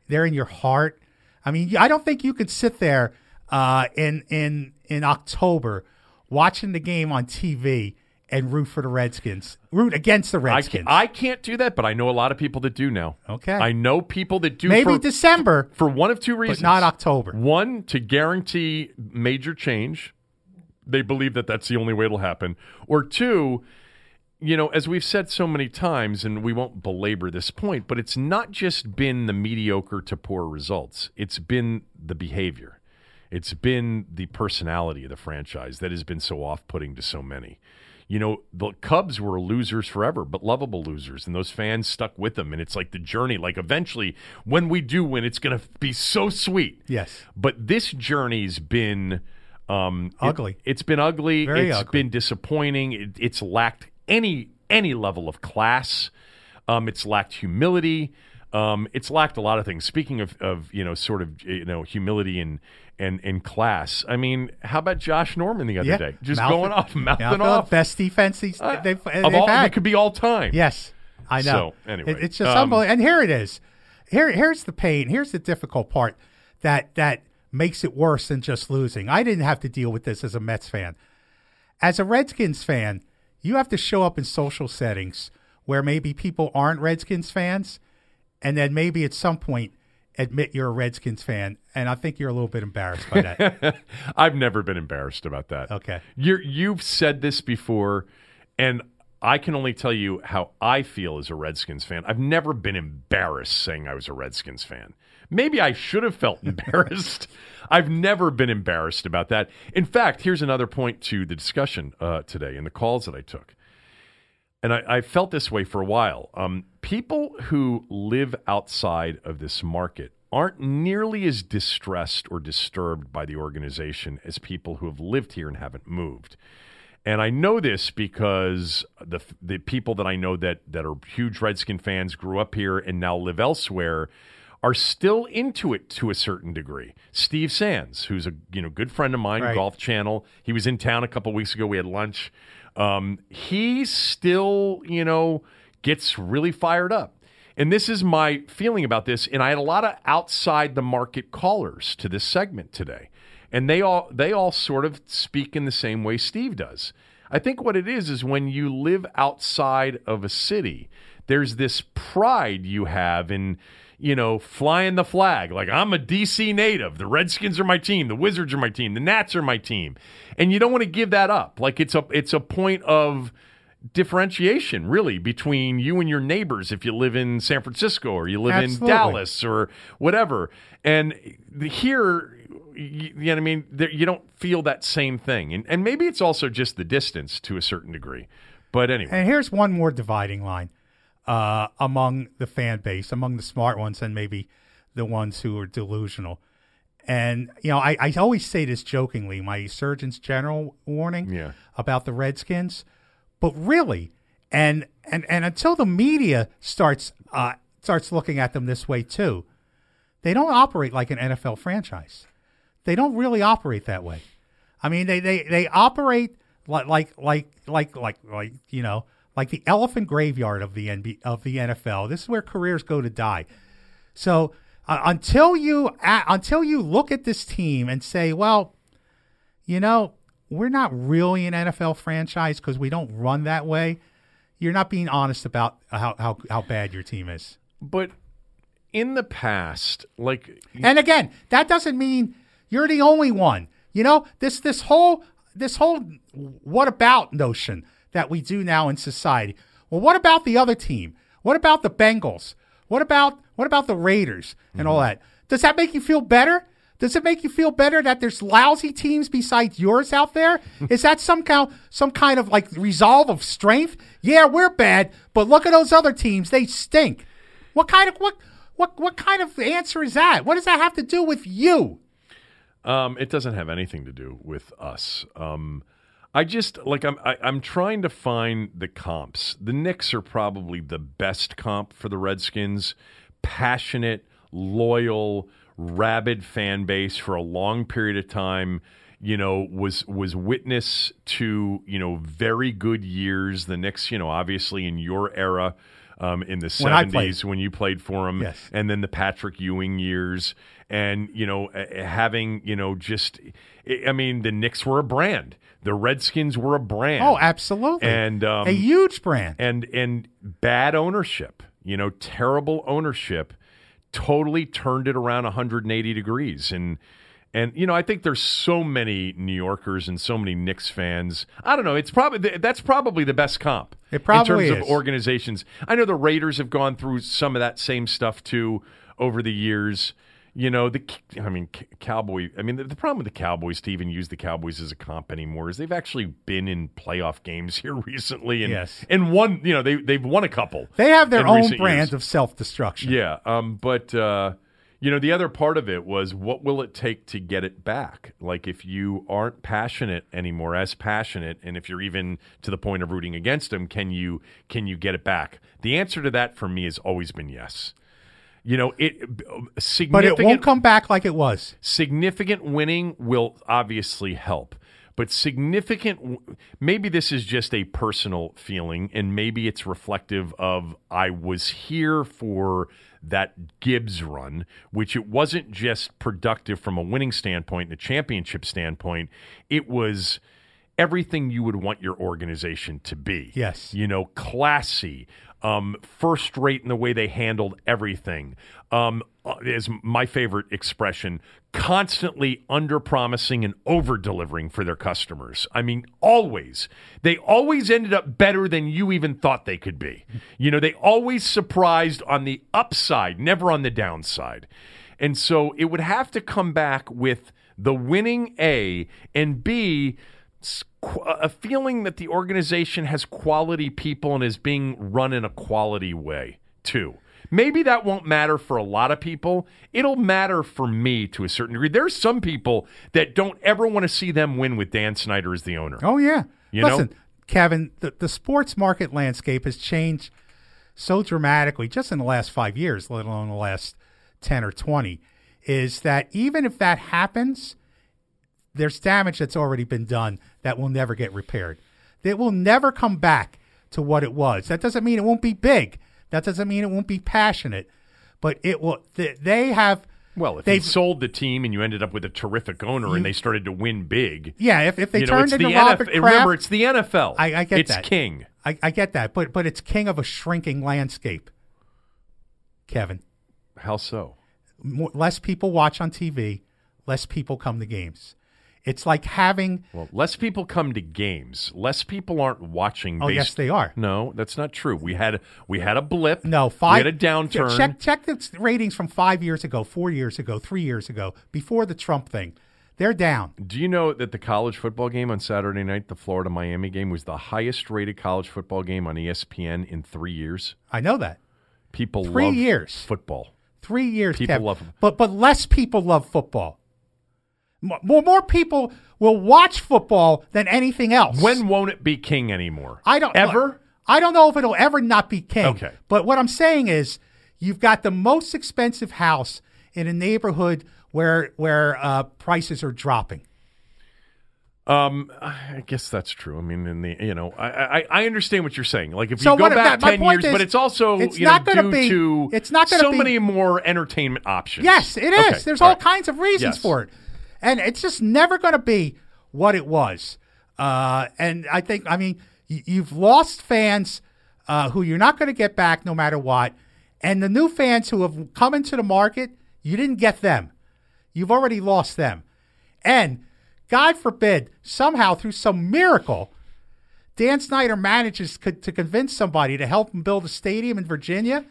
They're in your heart. I mean, I don't think you could sit there uh, in in in October watching the game on TV and root for the Redskins, root against the Redskins. can't, I can't do that, but I know a lot of people that do now. Okay. I know people that do Maybe for, December, for one of two reasons. but not October. One, to guarantee major change. They believe that that's the only way it'll happen. Or two, you know, as we've said so many times, and we won't belabor this point, but it's not just been the mediocre to poor results, it's been the behavior. It's been the personality of the franchise that has been so off putting to so many. You know, the Cubs were losers forever, but lovable losers, and those fans stuck with them. And it's like the journey. Like eventually, when we do win, it's going to be so sweet. Yes. But this journey's been um, it- Ugly. it's been ugly. Very It's ugly. been disappointing. It, it's lacked any any level of class. Um, it's lacked humility. Um, it's lacked a lot of things. Speaking of, of you know, sort of you know, humility and and and class. I mean, how about Josh Norman the other Yeah, day, just Mouth- going off, mouthing Mouth- off? Best defense he's, Uh, they've, they've all, had. it could be all time. Yes, I know. So, anyway, It- it's just um, unbelievable. And here it is. Here, here's the pain. Here's the difficult part that that makes it worse than just losing. I didn't have to deal with this as a Mets fan. As a Redskins fan, you have to show up in social settings where maybe people aren't Redskins fans, and then maybe at some point admit you're a Redskins fan. And I think you're a little bit embarrassed by that. (laughs) I've never been embarrassed about that. Okay. You're, you've said this before, and I can only tell you how I feel as a Redskins fan. I've never been embarrassed saying I was a Redskins fan. Maybe I should have felt (laughs) embarrassed. I've never been embarrassed about that. In fact, here's another point to the discussion uh, today and the calls that I took. And I, I felt this way for a while. Um, people who live outside of this market aren't nearly as distressed or disturbed by the organization as people who have lived here and haven't moved. And I know this because the the people that I know that that are huge Redskin fans grew up here and now live elsewhere are still into it to a certain degree. Steve Sands, who's a you know good friend of mine, Right. Golf Channel, he was in town a couple weeks ago. We had lunch. Um, he still you know gets really fired up. And this is my feeling about this. And I had a lot of outside the market callers to this segment today and they all they all sort of speak in the same way Steve does. I think what it is is when you live outside of a city, there's this pride you have in you know, flying the flag. Like, I'm a DC native. The Redskins are my team. The Wizards are my team. The Nats are my team. And you don't want to give that up. Like, it's a, it's a point of differentiation, really, between you and your neighbors if you live in San Francisco or you live Absolutely. in Dallas or whatever. And here, you, you know what I mean? There, you don't feel that same thing. And, and maybe it's also just the distance to a certain degree. But anyway. And here's one more dividing line uh, among the fan base, among the smart ones, and maybe the ones who are delusional. And you know, I, I always say this jokingly, my Surgeon's General warning Yeah. about the Redskins, but really, and and and until the media starts uh, starts looking at them this way too, they don't operate like an NFL franchise. They don't really operate that way. I mean, they they they operate like like like like like like you know like the elephant graveyard of the NB, of the NFL. This is where careers go to die. So uh, until you uh, until you look at this team and say, well, you know, we're not really an NFL franchise because we don't run that way. You're not being honest about how how, how bad your team is. But in the past, like And again, that doesn't mean you're the only one. You know, this this whole this whole what about notion that we do now in society. Well, what about the other team? What about the Bengals? What about what about the Raiders and all mm-hmm. that? Does that make you feel better? Does it make you feel better that there's lousy teams besides yours out there? (laughs) Is that some kind some kind of like resolve of strength? Yeah, we're bad, but look at those other teams; they stink. What kind of what what what kind of answer is that? What does that have to do with you? Um, it doesn't have anything to do with us. Um, I just like I'm I, I'm trying to find the comps. The Knicks are probably the best comp for the Redskins. Passionate, loyal, rabid fan base for a long period of time. You know, was was witness to you know very good years. The Knicks, you know, obviously in your era. Um, in the When I played. 70s when you played for them Yes. and then the Patrick Ewing years, and you know having you know just, I mean the Knicks were a brand, the Redskins were a brand. Oh, absolutely. And um, a huge brand. and and bad ownership, you know, terrible ownership, totally turned it around 180 degrees, and and you know I think there's so many New Yorkers and so many Knicks fans. I don't know. It's probably that's probably the best comp. It probably in terms is. of organizations. I know the Raiders have gone through some of that same stuff too over the years. You know, the I mean, Cowboy. I mean, the, the problem with the Cowboys to even use the Cowboys as a comp anymore is they've actually been in playoff games (laughs) here recently, and Yes. and won. You know, they they've won a couple. they have their own brand years. of self destruction. Yeah, um, but uh, you know, the other part of it was what will it take to get it back? Like, if you aren't passionate anymore, as passionate, and if you're even to the point of rooting against them, can you can you get it back? The answer to that for me has always been yes. You know, it um, But it won't come back like it was. significant winning will obviously help but significant maybe this is just a personal feeling and maybe it's reflective of i was here for that gibbs run which it wasn't just productive from a winning standpoint and a championship standpoint it was everything you would want your organization to be Yes. you know, classy, um, first rate in the way they handled everything. Um, uh, is my favorite expression. Constantly under promising and over delivering for their customers. I mean, always. They always ended up better than you even thought they could be. You know, they always surprised on the upside, never on the downside. And so it would have to come back with the winning A and B a feeling that the organization has quality people and is being run in a quality way too. Maybe that won't matter for a lot of people. It'll matter for me to a certain degree. There's some people that don't ever want to see them win with Dan Snyder as the owner. Oh yeah. You know? Listen, Kevin, the, the sports market landscape has changed so dramatically just in the last five years, let alone the last ten or twenty, is that even if that happens, there's damage that's already been done that will never get repaired. It will never come back to what it was. That doesn't mean it won't be big. That doesn't mean it won't be passionate, but it will. They have Well, if they sold the team and you ended up with a terrific owner and they started to win big, Yeah, if, if they you know, turned into the Robert. Kraft, Remember, it's the NFL. I- I get it's that. It's king. I, I get that, but but it's king of a shrinking landscape. Kevin, How so? More, less people watch on TV, less people come to games. It's like having. Well, less people come to games. Less people aren't watching. Oh yes, they are. No, that's not true. We had we had a blip. No, five. We had a downturn. Check check the ratings from five years ago, four years ago, three years ago, before the Trump thing. They're down. Do you know that the college football game on Saturday night, the Florida Miami game, was the highest rated college football game on ESPN in three years? I know that. People Three love years. football. Three years. People Kevin. love but but less people love football. Mo- More more people will watch football than anything else. When won't it be king anymore? I don't ever. I don't know if it'll ever not be king. Okay. But what I'm saying is, you've got the most expensive house in a neighborhood where where uh, prices are dropping. Um, I guess that's true. I mean, in the you know, I I, I understand what you're saying. Like if So you go back that- ten years, but it's also it's you not know, gonna due be- to it's not so be- many more entertainment options. Yes, it is. Okay, There's all all right. kinds of reasons Yes. for it, and it's just never going to be what it was. Uh, and I think, I mean, you've lost fans uh, who you're not going to get back no matter what, and the new fans who have come into the market, you didn't get them. You've already lost them, and God forbid, somehow through some miracle. Dan Snyder manages co- to convince somebody to help him build a stadium in Virginia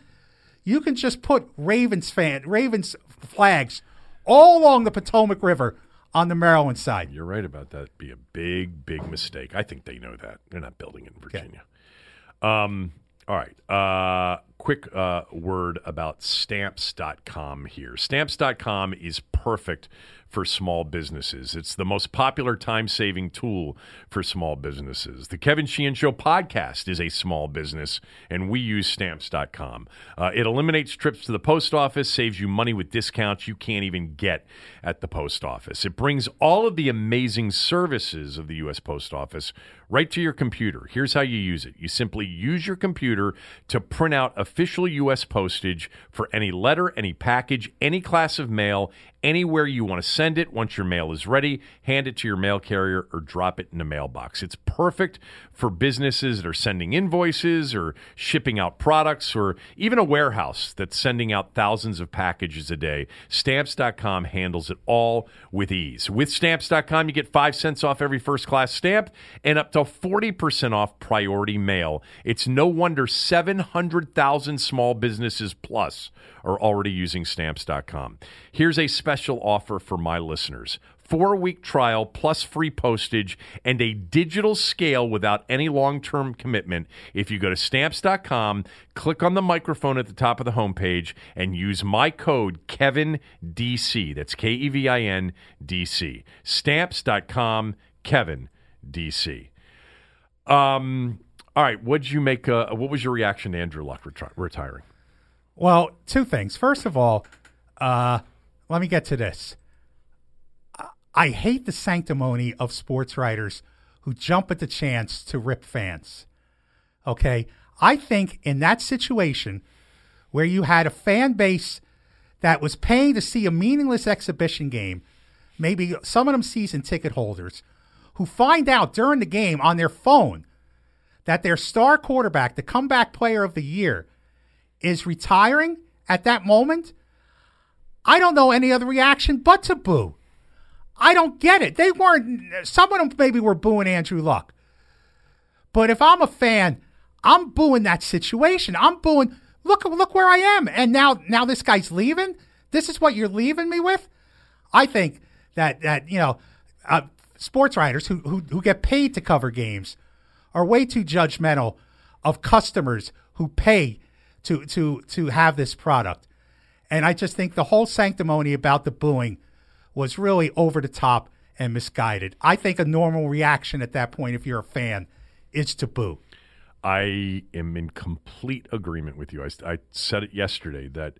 you can just put Ravens fan Ravens flags all along the Potomac River on the Maryland side. You're right about that. It'd be a big, big mistake. I think they know that. They're not building it in Virginia. Um, all right. Uh, quick uh, word about stamps.com here. Stamps.com is perfect for small businesses. It's the most popular time saving tool for small businesses. The Kevin Sheehan Show podcast is a small business, and we use stamps.com. Uh, it eliminates trips to the post office, saves you money with discounts you can't even get at the post office. It brings all of the amazing services of the U.S. Post Office right to your computer. Here's how you use it you simply use your computer to print out official U.S. postage for any letter, any package, any class of mail, anywhere you want to send it. Once your mail is ready, hand it to your mail carrier or drop it in a mailbox. It's perfect for businesses that are sending invoices or shipping out products or even a warehouse that's sending out thousands of packages a day. Stamps.com handles it all with ease. With Stamps.com, you get 5 cents off every first class stamp and up to 40% off priority mail. It's no wonder 700,000 small businesses plus are already using Stamps.com. Here's a special offer for my listeners four week trial plus free postage and a digital scale without any long term commitment. If you go to stamps.com, click on the microphone at the top of the homepage, and use my code KevinDC. That's K E V I N D C. Stamps.com, Kevin DC. Um, all right, what'd you make? Uh, what was your reaction to Andrew Luck retiring? Well, two things. First of all, uh, let me get to this. I- hate the sanctimony of sports writers who jump at the chance to rip fans. Okay? I think in that situation where you had a fan base that was paying to see a meaningless exhibition game, maybe some of them season ticket holders, who find out during the game on their phone that their star quarterback, the comeback player of the year, is retiring at that moment, I don't know any other reaction but to boo. I don't get it. They weren't, some of them maybe were booing Andrew Luck. But if I'm a fan, I'm booing that situation. I'm booing, look, look where I am. And now, now this guy's leaving. This is what you're leaving me with. I think that, that you know, uh, sports writers who, who, who get paid to cover games are way too judgmental of customers who pay to to to have this product. And I just think the whole sanctimony about the booing was really over the top and misguided. I think a normal reaction at that point, if you're a fan, is to boo. I am in complete agreement with you. I, I said it yesterday that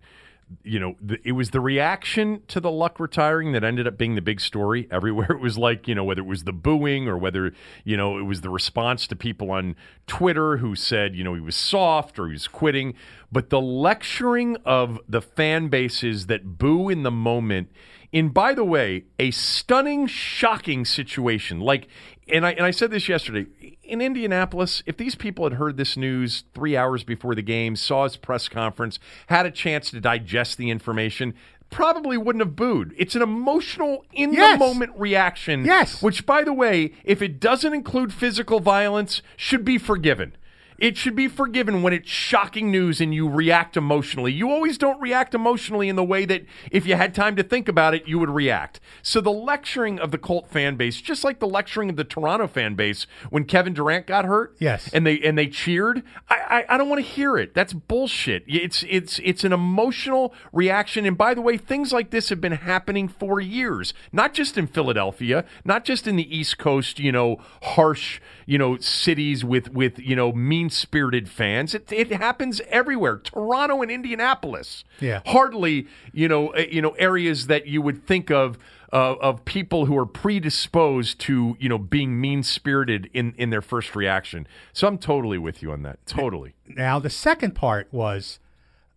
you know, the, it was the reaction to the Luck retiring that ended up being the big story. (laughs) Everywhere it was like, you know, whether it was the booing or whether, you know, it was the response to people on Twitter who said, you know, he was soft or he was quitting. But the lecturing of the fan bases that boo in the moment in by the way a stunning shocking situation like and I and I said this yesterday in Indianapolis if these people had heard this news 3 hours before the game saw his press conference had a chance to digest the information probably wouldn't have booed it's an emotional in Yes. the moment reaction Yes. which by the way if it doesn't include physical violence should be forgiven it should be forgiven when it's shocking news and you react emotionally. You always don't react emotionally in the way that if you had time to think about it, you would react. So the lecturing of the Colt fan base, just like the lecturing of the Toronto fan base when Kevin Durant got hurt, Yes. and they and they cheered. I I, I don't want to hear it. That's bullshit. It's it's it's an emotional reaction. And by the way, things like this have been happening for years, not just in Philadelphia, not just in the East Coast. You know, harsh you know cities with with you know mean spirited fans. It it happens everywhere. Toronto and Indianapolis. Yeah. hardly you know uh, you know areas that you would think of. Uh, of people who are predisposed to, you know, being mean spirited in in their first reaction. So I'm totally with you on that. Totally. Now, the second part was,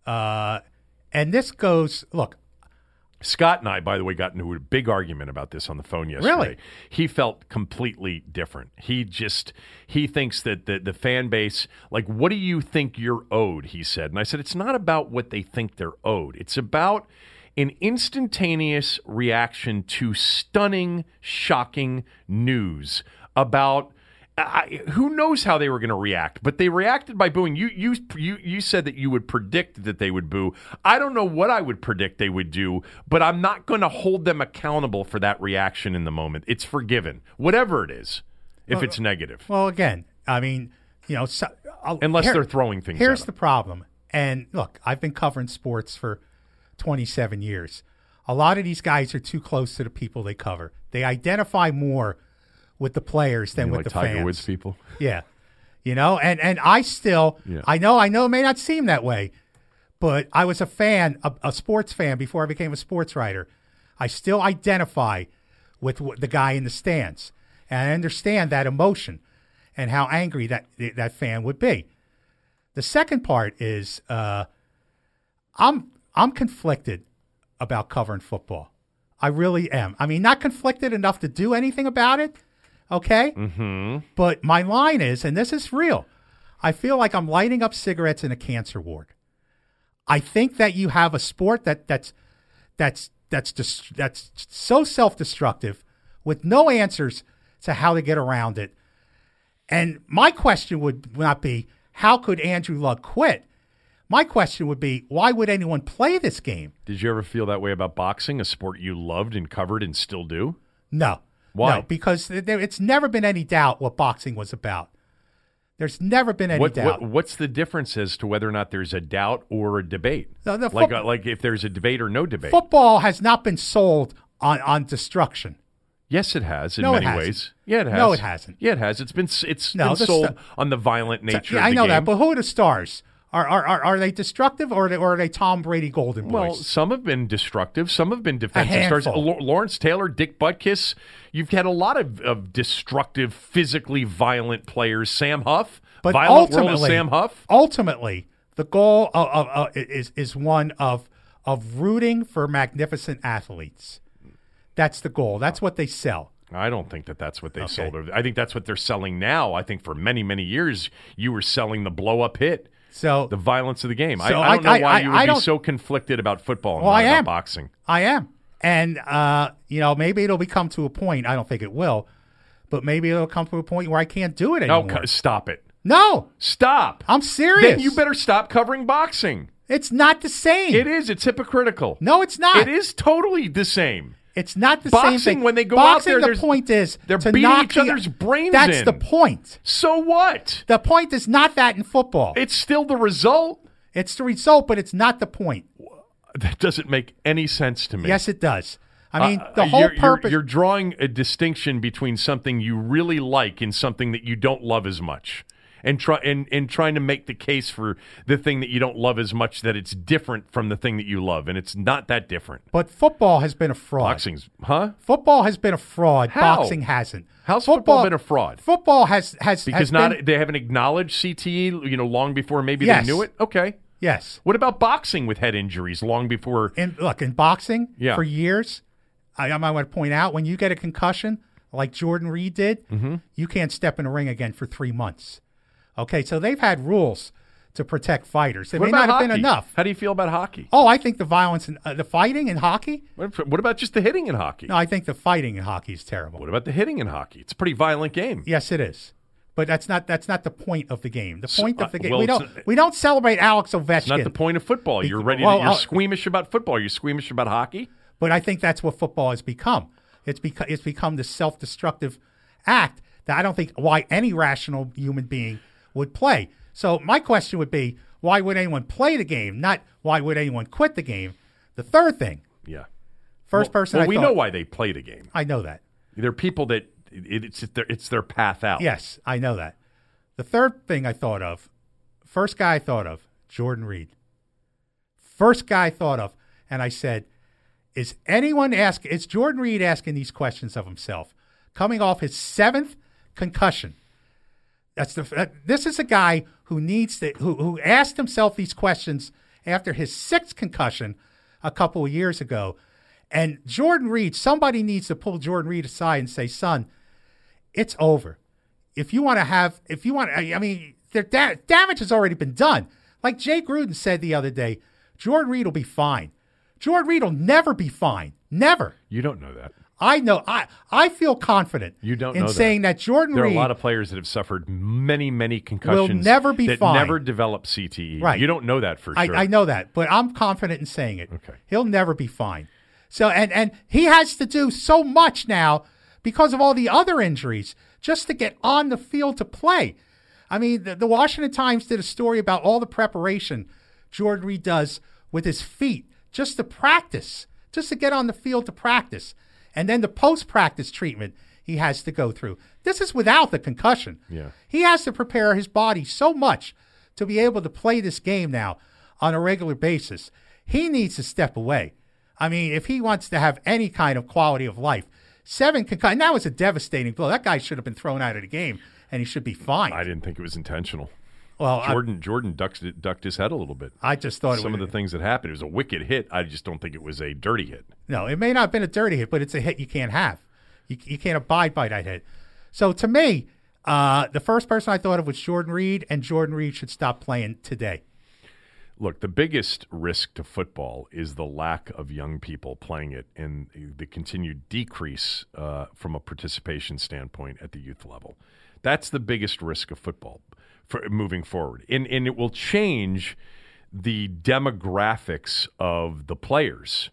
uh, and this goes, look, Scott and I, by the way, got into a big argument about this on the phone yesterday. Really? He felt completely different. He just he thinks that the the fan base, like, what do you think you're owed? He said, and I said, it's not about what they think they're owed. It's about an instantaneous reaction to stunning, shocking news about. I, who knows how they were going to react? But they reacted by booing. You, you, you, you said that you would predict that they would boo. I don't know what I would predict they would do, but I'm not going to hold them accountable for that reaction in the moment. It's forgiven, whatever it is, if it's negative. well, again, I mean, you know, so, Unless they're throwing things Here's the 'em. problem. And look, I've been covering sports for 27 years. A lot of these guys are too close to the people they cover. They identify more with the players than with like the Tiger fans. Woods people. Yeah. You know, and and I still Yeah. I know I know it may not seem that way, but I was a fan, a, a sports fan before I became a sports writer. I still identify with the guy in the stands. And I understand that emotion and how angry that that fan would be. The second part is uh, I'm I'm conflicted about covering football. I really am. I mean, not conflicted enough to do anything about it. Okay. Mm-hmm. But my line is, and this is real. I feel like I'm lighting up cigarettes in a cancer ward. I think that you have a sport that that's that's that's just that's so self-destructive with no answers to how to get around it. And my question would not be how could Andrew Luck quit? My question would be why would anyone play this game? Did you ever feel that way about boxing, a sport you loved and covered and still do? No. Why? No, because there, it's never been any doubt what boxing was about. There's never been any What, doubt. what what's the difference as to whether or not there's a doubt or a debate? The- the like uh, like if there's a debate or no debate. Football has not been sold on, on destruction. Yes, it has in No, many ways. Yeah, it has. No, it hasn't. Yeah, it has. It's been it's No, been sold st- on the violent nature. yeah, I know that, but who are the stars? Are are, are, are they destructive or are they, or are they Tom Brady Golden Boys? Well, some have been destructive. Some have been defensive stars. Lawrence Taylor, Dick Butkus. You've had a lot of, of destructive, physically violent players. Sam Huff, but violent ultimately, Sam Huff. ultimately, the goal of, of, of is is one of of rooting for magnificent athletes. That's the goal. That's what they sell. I don't think that that's what they Okay. sold. I think that's what they're selling now. I think for many, many years, you were selling the blow up hit, So the violence of the game. I, So I don't I- know why I- you would be so conflicted about football and Well, not I about am. boxing. I am. And, uh, you know, maybe it'll become to a point. I don't think it will, but maybe it'll come to a point where I can't do it anymore. co- stop it. no, Stop. I'm serious. Then you better stop covering boxing. It's not the same. It is. It's hypocritical. No, it's not. It is totally the same. It's not the Boxing, same thing. when they go out Boxing, there, the point is they're to beating knock each the- other's brains That's in. the point. So what? The point is not that in football. It's still the result. it's the result, but it's not the point. (laughs) That doesn't make any sense to me. Yes, it does. I mean, Uh, the whole you're, you're- purpose. You're, drawing a distinction between something you really like and something that you don't love as much. And try and, and trying to make the case for the thing that you don't love as much that it's different from the thing that you love, and it's not that different. But football has been a fraud. Boxing's, huh? Football has been a fraud. How? Boxing hasn't. How's football been a fraud? Football has has Because has not been- they haven't acknowledged CTE, you know, long before maybe Yes. they knew it. Okay. yes. What about boxing with head injuries long before? In look in boxing Yeah. for years, I, I might want to point out when you get a concussion like Jordan Reed did, Mm-hmm. you can't step in a ring again for three months. Okay, so they've had rules to protect fighters. It What may not have been enough. How do you feel about hockey? Oh, I think the violence and uh, the fighting in hockey. What, what about just the hitting in hockey? No, I think the fighting in hockey is terrible. What about the hitting in hockey? It's a pretty violent game. Yes, it is. But that's not that's not the point of the game. The point uh, of the game well, we don't we don't celebrate Alex Ovechkin. It's not the point of football. You're ready. Well, to, you're uh, squeamish about football. You're squeamish about hockey. But I think that's what football has become. It's become it's become the self-destructive act that I don't think why any rational human being would play. So my question would be, why would anyone play the game? Not why would anyone quit the game? The third thing, Yeah. first well, person Well, I we thought- know why they play the game. I know that. There are people that it, it's their it's their path out. Yes, I know that. The third thing I thought of, first guy I thought of, Jordan Reed. First guy I thought of, and I said, is anyone ask? Is Jordan Reed asking these questions of himself, coming off his seventh concussion? That's the. that- This is a guy who needs to, who who asked himself these questions after his sixth concussion a couple of years ago, and Jordan Reed. Somebody needs to pull Jordan Reed aside and say, "Son, it's over. If you want to have, if you want, I mean, the da- damage has already been done. Like Jay Gruden said the other day, Jordan Reed will be fine. Jordan Reed will never be fine. Never. You don't know that. I know. I I feel confident. You don't in know that. saying that, Jordan There are Reed. a lot of players that have suffered many, many concussions. Will never be that fine. never develop CTE. Right. You don't know that for I, sure. I know that, but I'm confident in saying it. Okay. He'll never be fine. So and and he has to do so much now because of all the other injuries just to get on the field to play. I mean, the, the Washington Times did a story about all the preparation Jordan Reed does with his feet just to practice, just to get on the field to practice, and then the post-practice treatment he has to go through. This is without the concussion. Yeah. He has to prepare his body so much to be able to play this game now on a regular basis. He needs to step away. I mean, if he wants to have any kind of quality of life, seven concussions, that was a devastating blow. That guy should have been thrown out of the game and he should be fine. I didn't think it was intentional. Well, I- Jordan Jordan ducked, ducked his head a little bit. I, just thought Some it of the things that happened. It was a wicked hit. I just don't think it was a dirty hit. No, it may not have been a dirty hit, but it's a hit you can't have. You, you can't abide by that hit. So to me, uh, the first person I thought of was Jordan Reed, and Jordan Reed should stop playing today. Look, the biggest risk to football is the lack of young people playing it and the continued decrease uh, from a participation standpoint at the youth level. That's the biggest risk of football for moving forward. And, and it will change the demographics of the players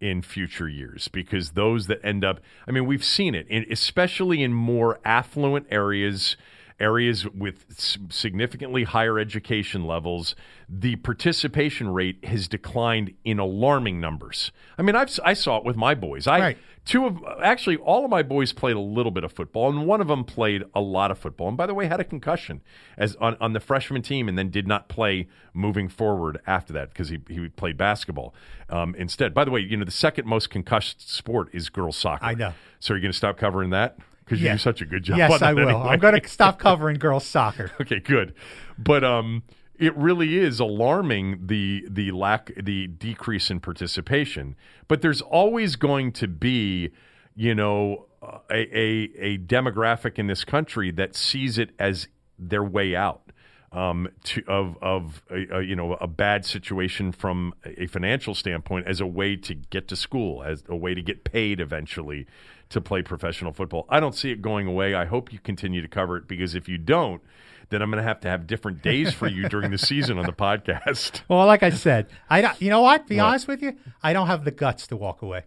in future years because those that end up I mean we've seen it in, especially in more affluent areas areas with significantly higher education levels the participation rate has declined in alarming numbers. I mean I've, I saw it with my boys. I Right. two of actually all of my boys played a little bit of football and one of them played a lot of football and by the way had a concussion as on, on the freshman team and then did not play moving forward after that because he, he played basketball um, instead. By the way you know the second most concussed sport is girls soccer. I know. so you're you going to stop covering that because you Yeah. do such a good job Yes, I will. anyway. I'm going (laughs) to stop covering girls soccer. Okay, good. But um, it really is alarming the the lack the decrease in participation. But there's always going to be, you know, a a, a demographic in this country that sees it as their way out. Um, to, of of a, a, you know a bad situation from a financial standpoint as a way to get to school as a way to get paid eventually to play professional football. I don't see it going away. I hope you continue to cover it because if you don't, then I'm going to have to have different days for you during the season on the (laughs) podcast. Well, like I said, I don't, you know what? Be What? honest with you, I don't have the guts to walk away.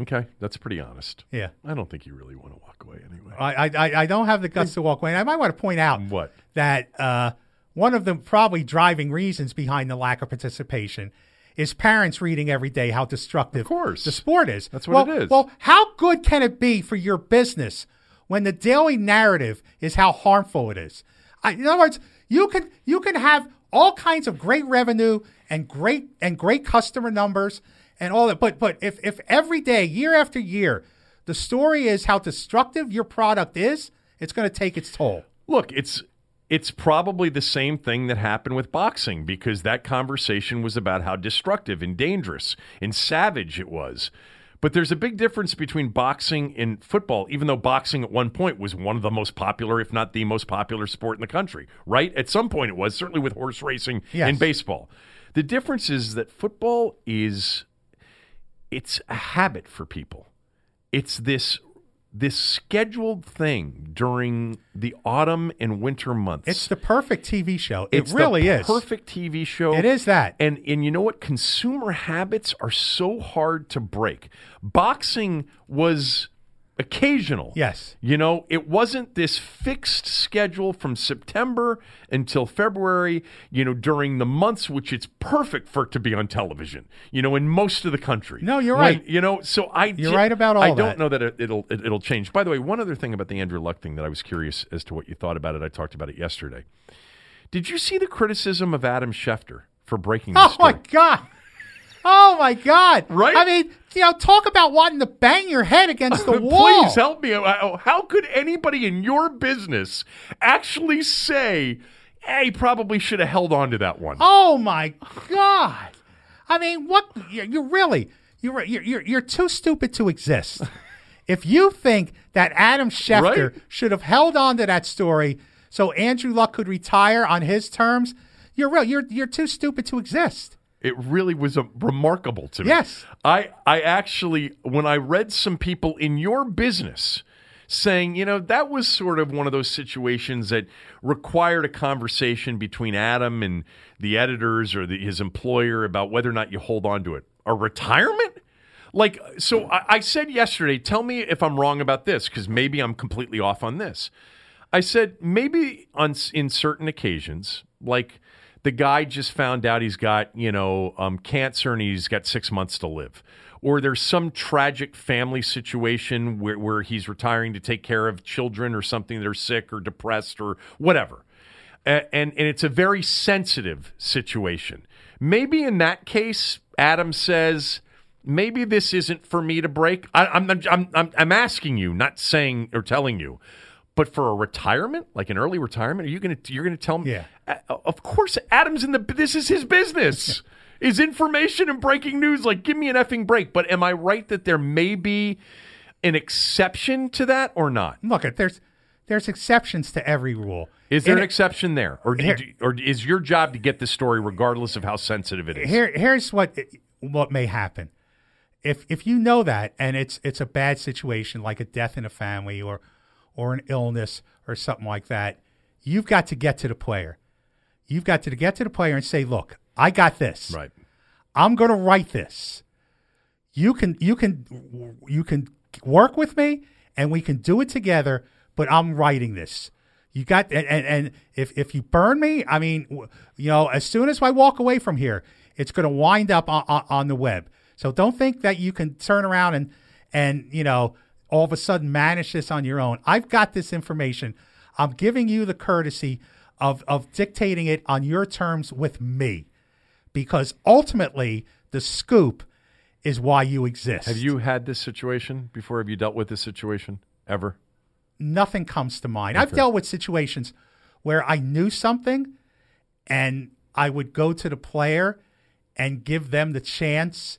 Okay, that's pretty honest. Yeah. I don't think you really want to walk away anyway. I, I, I- I don't have the guts to walk away. And I might want to point out What? that uh, one of the probably driving reasons behind the lack of participation is parents reading every day how destructive Of course. the sport is. That's what well, it is. Well, how good can it be for your business when the daily narrative is how harmful it is? I, in other words, you can you can have all kinds of great revenue and great and great customer numbers and all that. But but if if every day, year after year, the story is how destructive your product is, it's going to take its toll. Look, it's it's probably the same thing that happened with boxing because that conversation was about how destructive and dangerous and savage it was. But there's a big difference between boxing and football, even though boxing at one point was one of the most popular, if not the most popular sport in the country, right? At some point it was, certainly with horse racing Yes. and baseball. The difference is that football is it's a habit for people. It's this this scheduled thing during the autumn and winter months. It's the perfect TV show. It It's the really is. perfect TV show. It is that. And and you know what? Consumer habits are so hard to break. Boxing was occasional. Yes. You know, it wasn't this fixed schedule from September until February, you know, during the months which it's perfect for it to be on television, you know, in most of the country. No, you're When- right. You know, so I You're di- right about all I don't that. know that it, it'll it, it'll change. By the way, one other thing about the Andrew Luck thing that I was curious as to what you thought about it. I talked about it yesterday. Did you see the criticism of Adam Schefter for breaking the Oh story? my god! Oh my god! Right? I mean, you know, talk about wanting to bang your head against the (laughs) wall. Please help me. How how could anybody in your business actually say, "Hey, he probably should have held on to that one"? Oh my god! I mean, what? You're, you're really you're, you're you're you're too stupid to exist. (laughs) if you think that Adam Schefter Right? should have held on to that story so Andrew Luck could retire on his terms, you're real. You're you're too stupid to exist. It really was a, remarkable to me. Yes. I I actually when I read some people in your business saying, you know, that was sort of one of those situations that required a conversation between Adam and the editors or the, his employer about whether or not you hold on to it. A retirement? Like, so I, I said yesterday, tell me if I'm wrong about this, because maybe I'm completely off on this. I said maybe on in certain occasions, like the guy just found out he's got you know um, cancer and he's got six months to live, or there's some tragic family situation where, where he's retiring to take care of children or something that are sick or depressed or whatever, A- and and it's a very sensitive situation. Maybe in that case, Adam says. Maybe this isn't for me to break. I, I'm, I'm, I'm, I'm asking you, not saying or telling you. But for a retirement, like an early retirement, are you going to you're going to tell me? Yeah. Uh, of course, Adam's in the. This is his business. (laughs) is information and breaking news. Like, give me an effing break. But am I right that there may be an exception to that or not? Look, there's there's exceptions to every rule. Is there And an exception there, or do Here- you- or is your job to get the story regardless of how sensitive it is? here here's what what may happen if if you know that and it's it's a bad situation like a death in a family or or an illness or something like that you've got to get to the player. You've got to get to the player and say look i got this. Right. i'm going to write this. You can you can you can work with me and we can do it together but i'm writing this. You got and, and, and if if you burn me i mean you know as soon as i walk away from here it's going to wind up on, on, on the web. So don't think that you can turn around and and you know all of a sudden manage this on your own i've got this information i'm giving you the courtesy of of dictating it on your terms with me because ultimately the scoop is why you exist. Have you had this situation before? Have you dealt with this situation ever? Nothing comes to mind. I've dealt with situations where I knew something and I would go to the player and give them the chance.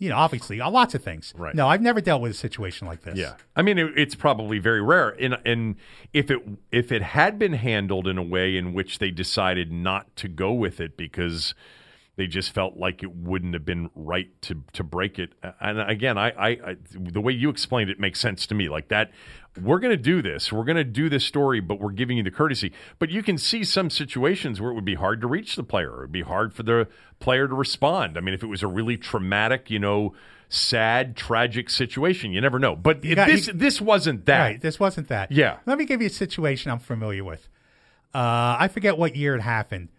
You know, obviously, uh, lots of things. Right. No, I've never dealt with a situation like this. Yeah, I mean it, it's probably very rare. And and if it if it had been handled in a way in which they decided not to go with it because they just felt like it wouldn't have been right to to break it. And again, I, I, I the way you explained it makes sense to me. Like that, we're going to do this. We're going to do this story, but we're giving you the courtesy. But you can see some situations where it would be hard to reach the player. It would be hard for the player to respond. I mean, if it was a really traumatic, you know. Sad, tragic situation. You never know, but got- this you- this wasn't that. Right. This wasn't that. Yeah. Let me give you a situation I'm familiar with. Uh, I forget what year it happened,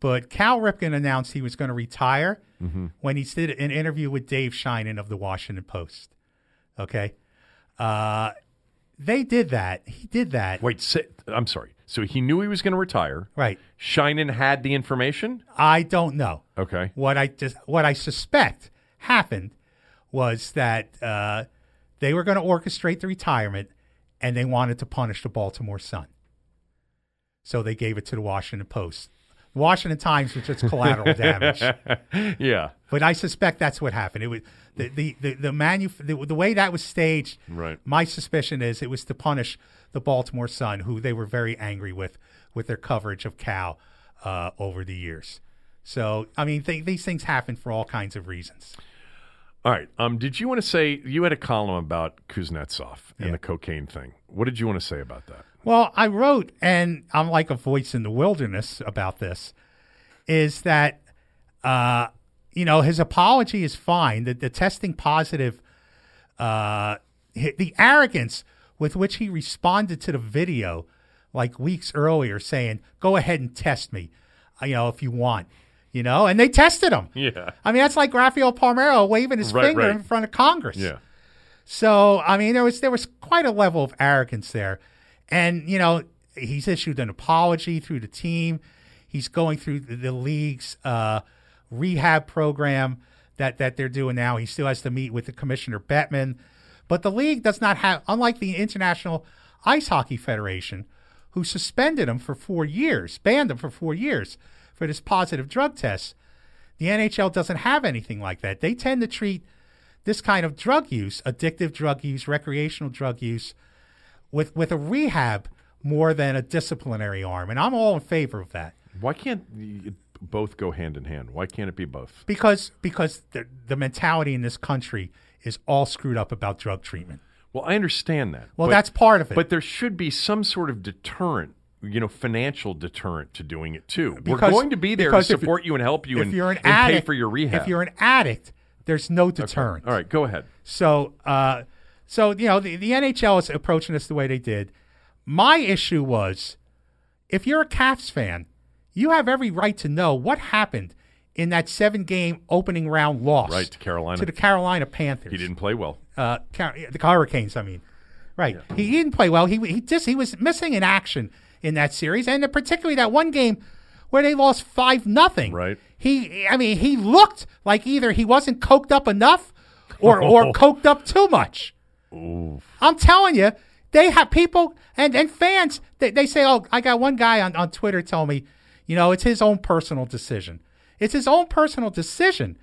but Cal Ripken announced he was going to retire Mm-hmm. when he did an interview with Dave Sheinin of the Washington Post. Okay. Uh, they did that. He did that. Wait, say, I'm sorry. So he knew he was going to retire. Right. Sheinin had the information. I don't know. Okay. What I just what I suspect happened was that uh, they were going to orchestrate the retirement, and they wanted to punish the Baltimore Sun. So they gave it to the Washington Post. Washington Times was just collateral damage. (laughs) Yeah. But I suspect that's what happened. It was the the the the, manu- the, the way that was staged. Right. My suspicion is it was to punish the Baltimore Sun, who they were very angry with with their coverage of Cal uh, over the years. So I mean, th- these things happen for all kinds of reasons. All right. Um, did you want to say you had a column about Kuznetsov and Yeah. the cocaine thing? What did you want to say about that? Well, I wrote, and I'm like a voice in the wilderness about this, is that, uh, you know, his apology is fine. The, the testing positive, uh, the arrogance with which he responded to the video like weeks earlier saying, go ahead and test me, uh, you know, if you want, you know, and they tested him. Yeah. I mean, that's like Rafael Palmeiro waving his Right, finger right. in front of Congress. Yeah. So I mean, there was there was quite a level of arrogance there, and you know he's issued an apology through the team. He's going through the, the league's uh, rehab program that that they're doing now. He still has to meet with the commissioner Bettman, but the league does not have, unlike the International Ice Hockey Federation, who suspended him for four years, banned him for four years for this positive drug test. The NHL doesn't have anything like that. They tend to treat this kind of drug use, addictive drug use, recreational drug use, with with a rehab more than a disciplinary arm, and I'm all in favor of that Why can't both go hand in hand? Why can't it be both? because because the the mentality in this country is all screwed up about drug treatment. Well, I understand that. Well, but- that's part of it. But there should be some sort of deterrent, you know, financial deterrent to doing it too. We're going to be there to because if- support you and help you and, you're an and addict, pay for your rehab. If you're an addict, there's no deterrent. All right, go ahead. So, uh, so you know, the, the NHL is approaching this the way they did. My issue was, if you're a Caps fan, you have every right to know what happened in that seven-game opening round loss, Right, to Carolina. to the Carolina Panthers. He didn't play well. uh, Car- the Hurricanes. I mean, right? He, he didn't play well. He he just he was missing in action in that series, and particularly that one game where they lost five nothing. Right. He, I mean, he looked like either he wasn't coked up enough, or or (laughs) coked up too much. I'm telling you, they have people and, and fans. They, they say, "Oh, I got one guy on, on Twitter tell me, you know, it's his own personal decision. It's his own personal decision."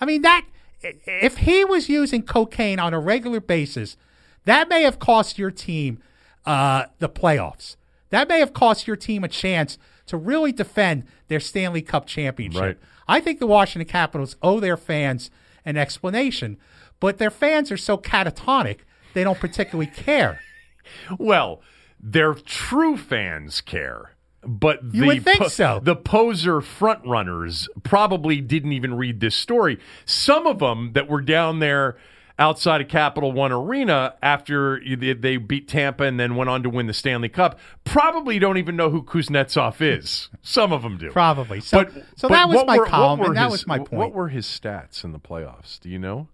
I mean, that if he was using cocaine on a regular basis, that may have cost your team uh, the playoffs. That may have cost your team a chance to really defend their Stanley Cup championship. Right. I think the Washington Capitals owe their fans an explanation, but their fans are so catatonic they don't particularly care. (laughs) Well, their true fans care. But You the would think so. The poser frontrunners probably didn't even read this story. Some of them that were down there outside of Capital One Arena after they- beat Tampa and then went on to win the Stanley Cup probably don't even know who Kuznetsov is. Some of them do. Probably. So, But- so but that was my were- column, and that his- was my point. What were his stats in the playoffs? Do you know?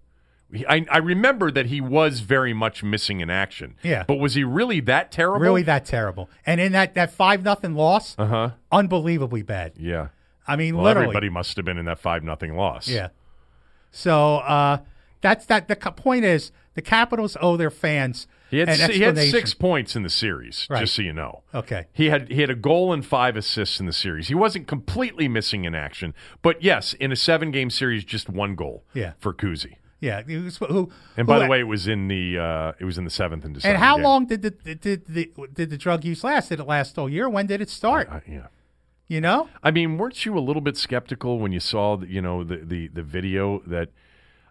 I, I remember that he was very much missing in action. Yeah. But was he really that terrible? really that terrible. And in that, that five nothing loss, Uh-huh. unbelievably bad. Yeah. I mean, Well, literally. everybody must have been in that five nothing loss. Yeah. So uh, that's that. The point is, the Capitals owe their fans He had he had six points in the series, Right. just so you know. Okay. He had he had a goal and five assists in the series. He wasn't completely missing in action, but yes, in a seven game series, just one goal. Yeah. For Kuzi. Yeah. Who, who, And by who- the way, it was in the uh, it was in the seventh and December. and how game. long did the did the did the drug use last? Did it last all year? When did it start? Uh, yeah. you know. I mean, weren't you a little bit skeptical when you saw, the, you know, the, the the video that?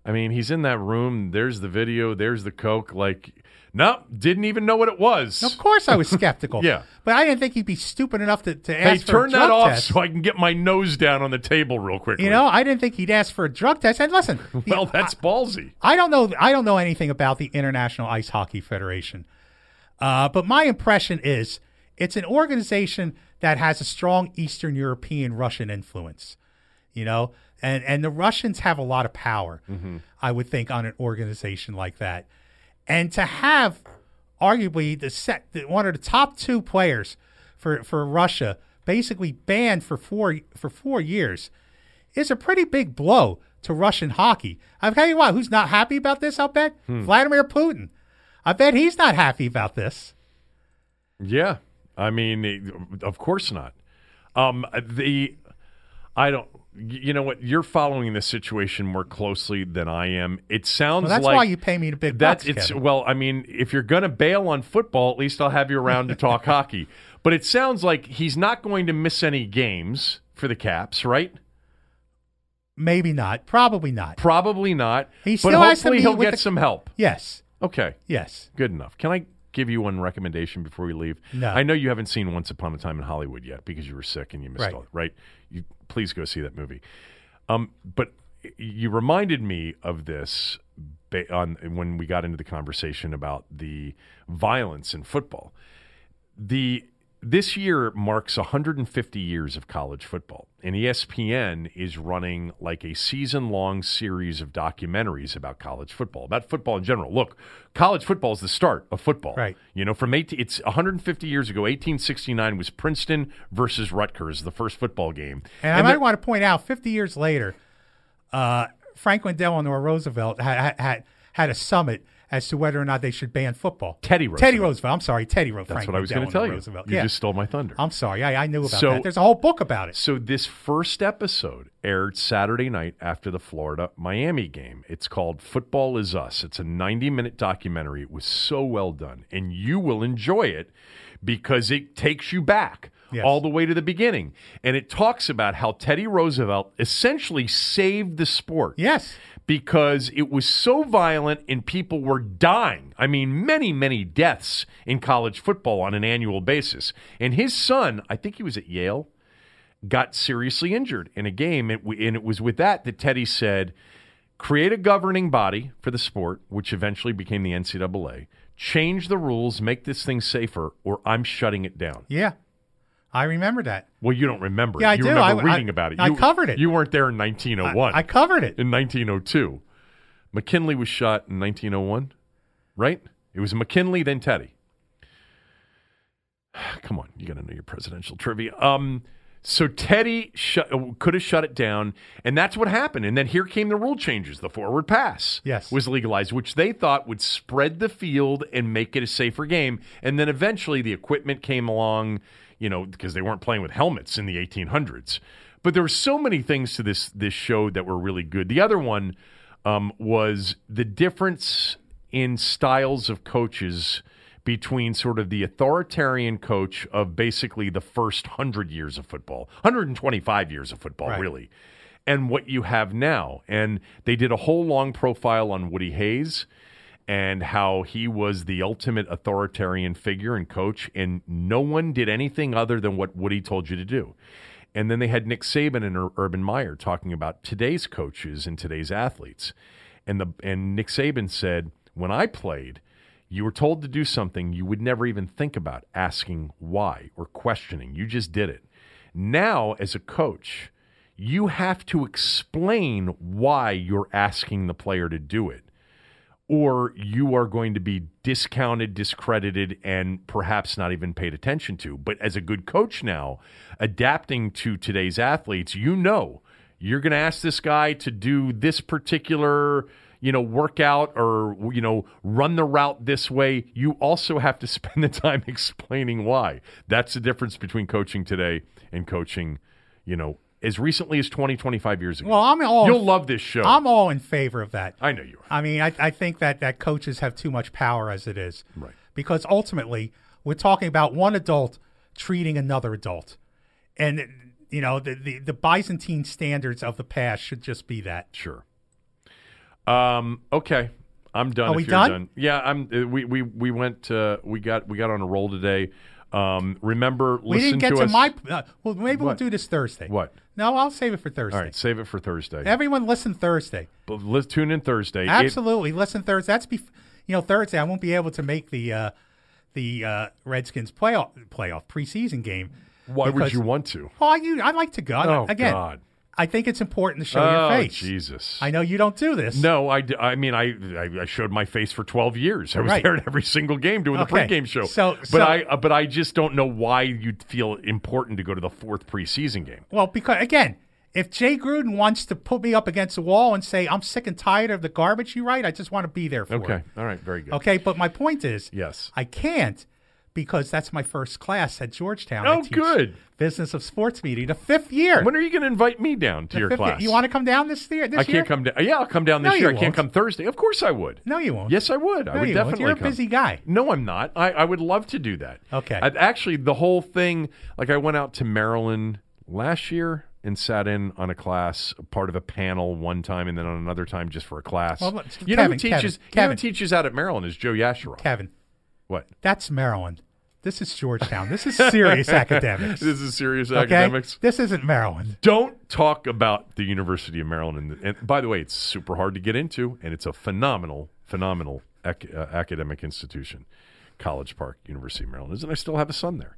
I mean, he's in that room. There's the video. There's the coke. Like, no, didn't even know what it was. Of course, I was (laughs) skeptical. Yeah. but I didn't think he'd be stupid enough to, to Hey, ask for a turn drug that off test. so I can get my nose down on the table real quickly. you know, I didn't think he'd ask for a drug test. And listen, the- (laughs) well, that's ballsy. I don't know. I don't know anything about the International Ice Hockey Federation, uh, but my impression is it's an organization that has a strong Eastern European Russian influence. You know, and and the Russians have a lot of power. I would think on an organization like that, and to have arguably the set one of the top two players for for Russia, basically banned for four for four years, is a pretty big blow to Russian hockey. I'll tell you what, who's not happy about this? I'll bet Hmm. Vladimir Putin. I bet he's not happy about this. Yeah, I mean, of course not. Um, the I don't. You know what? You're following this situation more closely than I am. It sounds Well, that's like why you pay me the big That's bucks. it's Kevin. well. I mean, if you're going to bail on football, at least I'll have you around to talk (laughs) hockey. But it sounds like he's not going to miss any games for the Caps, right? Maybe not. Probably not. Probably not. He but still has to hopefully he'll get the- some help. Yes. Okay, Yes. good enough. Can I give you one recommendation before we leave? No. I know you haven't seen Once Upon a Time in Hollywood yet because you were sick and you missed it, Right. all right. Please go see that movie. Um, but you reminded me of this on when we got into the conversation about the violence in football. The this year marks 150 years of college football, and ESPN is running like a season-long series of documentaries about college football, about football in general. Look, college football is the start of football. Right. You know, from 18, it's 150 years ago. 1869 was Princeton versus Rutgers, the first football game. And, I might want to point out, 50 years later, uh, Franklin Delano Roosevelt had, had had a summit as to whether or not they should ban football. Teddy Teddy Roosevelt. Roosevelt. I'm sorry, Teddy Roosevelt. That's what I was going to tell you. Roosevelt. You yeah. just stole my thunder. I'm sorry. I, I knew about So- that. There's a whole book about it. So this first episode aired Saturday night after the Florida Miami game. It's called Football Is Us. It's a 90 minute documentary. It was so well done, and you will enjoy it because it takes you back. Yes. All the way to the beginning. And it talks about how Teddy Roosevelt essentially saved the sport Yes. because it was so violent and people were dying. I mean, many, many deaths in college football on an annual basis. And his son, I think he was at Yale, got seriously injured in a game. And it was with that that Teddy said, create a governing body for the sport, which eventually became the NCAA, change the rules, make this thing safer, or I'm shutting it down. Yeah. I remember that. Well, you don't remember Yeah, it. I you do. remember I- reading I- about it. I You- covered it. You weren't there in I, 1901 I covered it. in 1902. McKinley was shot in 1901, right? It was McKinley, then Teddy. (sighs) Come on, you got to know your presidential trivia. Um, so Teddy shut, could have shut it down, and that's what happened. And then here came the rule changes. The forward pass Yes. was legalized, which they thought would spread the field and make it a safer game. And then eventually the equipment came along, you know, because they weren't playing with helmets in the 1800s. But there were so many things to this this show that were really good. The other one um, was the difference in styles of coaches between sort of the authoritarian coach of basically the first 100 years of football, 125 years of football, Right. really, and what you have now. And they did a whole long profile on Woody Hayes and how he was the ultimate authoritarian figure and coach, and no one did anything other than what Woody told you to do. And then they had Nick Saban and Urban Meyer talking about today's coaches and today's athletes. And the and Nick Saban said, "When I played, you were told to do something you would never even think about asking why or questioning. You just did it. Now, as a coach, you have to explain why you're asking the player to do it or you are going to be discounted, discredited, and perhaps not even paid attention to. But as a good coach now, adapting to today's athletes, you know you're going to ask this guy to do this particular you know work out or you know run the route this way you also have to (laughs) spend the time explaining why that's the difference between coaching today and coaching you know as recently as 20 25 years ago Well, I'm all you'll love this show I'm all in favor of that. i know you are I mean, I, I think that, that coaches have too much power as it is. Right. Because ultimately, we're talking about one adult treating another adult. And, you know, the, the, the Byzantine standards of the past should just be that. Sure. Um. Okay. I'm done. Are if we you're done? Yeah. I'm. uh, We we we went. Uh, we got we got on a roll today. Um. Remember, We listen didn't get to, us. my. Uh, well, maybe we'll do this Thursday. What? No, I'll save it for Thursday. All right. Save it for Thursday. Everyone listen Thursday. But let's tune in Thursday. It- Absolutely, listen Thursday. That's be, you know, Thursday. I won't be able to make the uh, the uh, Redskins playoff playoff preseason game. why would you want to? Well, I, you, I like to go. Oh Again, God. I think it's important to show oh, your face. Jesus. I know you don't do this. No, I, I mean I, I showed my face for 12 years. I was Right. there at every single game doing Okay. the pregame show. So- but so- I uh, but I just don't know why you'd feel important to go to the fourth preseason game. Well, because again, if Jay Gruden wants to put me up against the wall and say I'm sick and tired of the garbage you write, I just want to be there for it. Okay. it. All right. Very good. Okay, but my point is, Yes. I can't because that's my first class at Georgetown. Oh, good. Business of sports media, the fifth year. When are you going to invite me down to The your fifth year. class? You want to come down this year? This I year? can't come down. Yeah, I'll come down this No, year. I can't come Thursday. Of course I would. No, you won't. Yes, I would. I would you won't. definitely You're a come. busy guy. No, I'm not. I, I would love to do that. Okay. I, actually, the whole thing, like I went out to Maryland last year and sat in on a class, part of a panel one time, and then on another time just for a class. Well, you know who teaches? Kevin, You know who teaches out at Maryland is Joe Yasharoff. Kevin, What? that's Maryland. This is Georgetown. This is serious (laughs) academics. This is serious Okay? academics. This isn't Maryland. Don't talk about the University of Maryland. And, and by the way, it's super hard to get into, and it's a phenomenal, phenomenal ac- uh, academic institution, College Park, University of Maryland. is, And I still have a son there.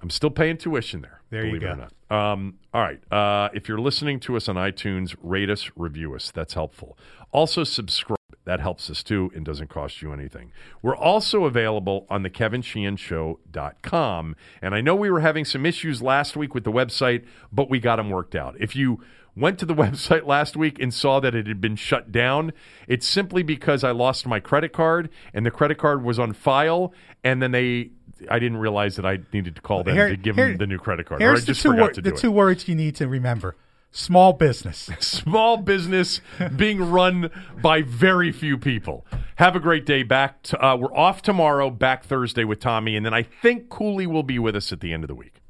I'm still paying tuition there. There you believe it go. or not. Um, all right. Uh, if you're listening to us on iTunes, rate us, review us. That's helpful. Also, subscribe. That helps us too and doesn't cost you anything. We're also available on the kevinsheehanshow.com. And I know we were having some issues last week with the website, but we got them worked out. If you went to the (laughs) website last week and saw that it had been shut down, it's simply because I lost my credit card and the credit card was on file and then they I didn't realize that I needed to call them Here- to give here- them the new credit card. Or I Here's the just two, forgot wor- to the do it. two words you need to remember: small business. (laughs) small business being run by very few people. Have a great day. Back. To, uh, we're off tomorrow. Back Thursday with Tommy, and then I think Cooley will be with us at the end of the week.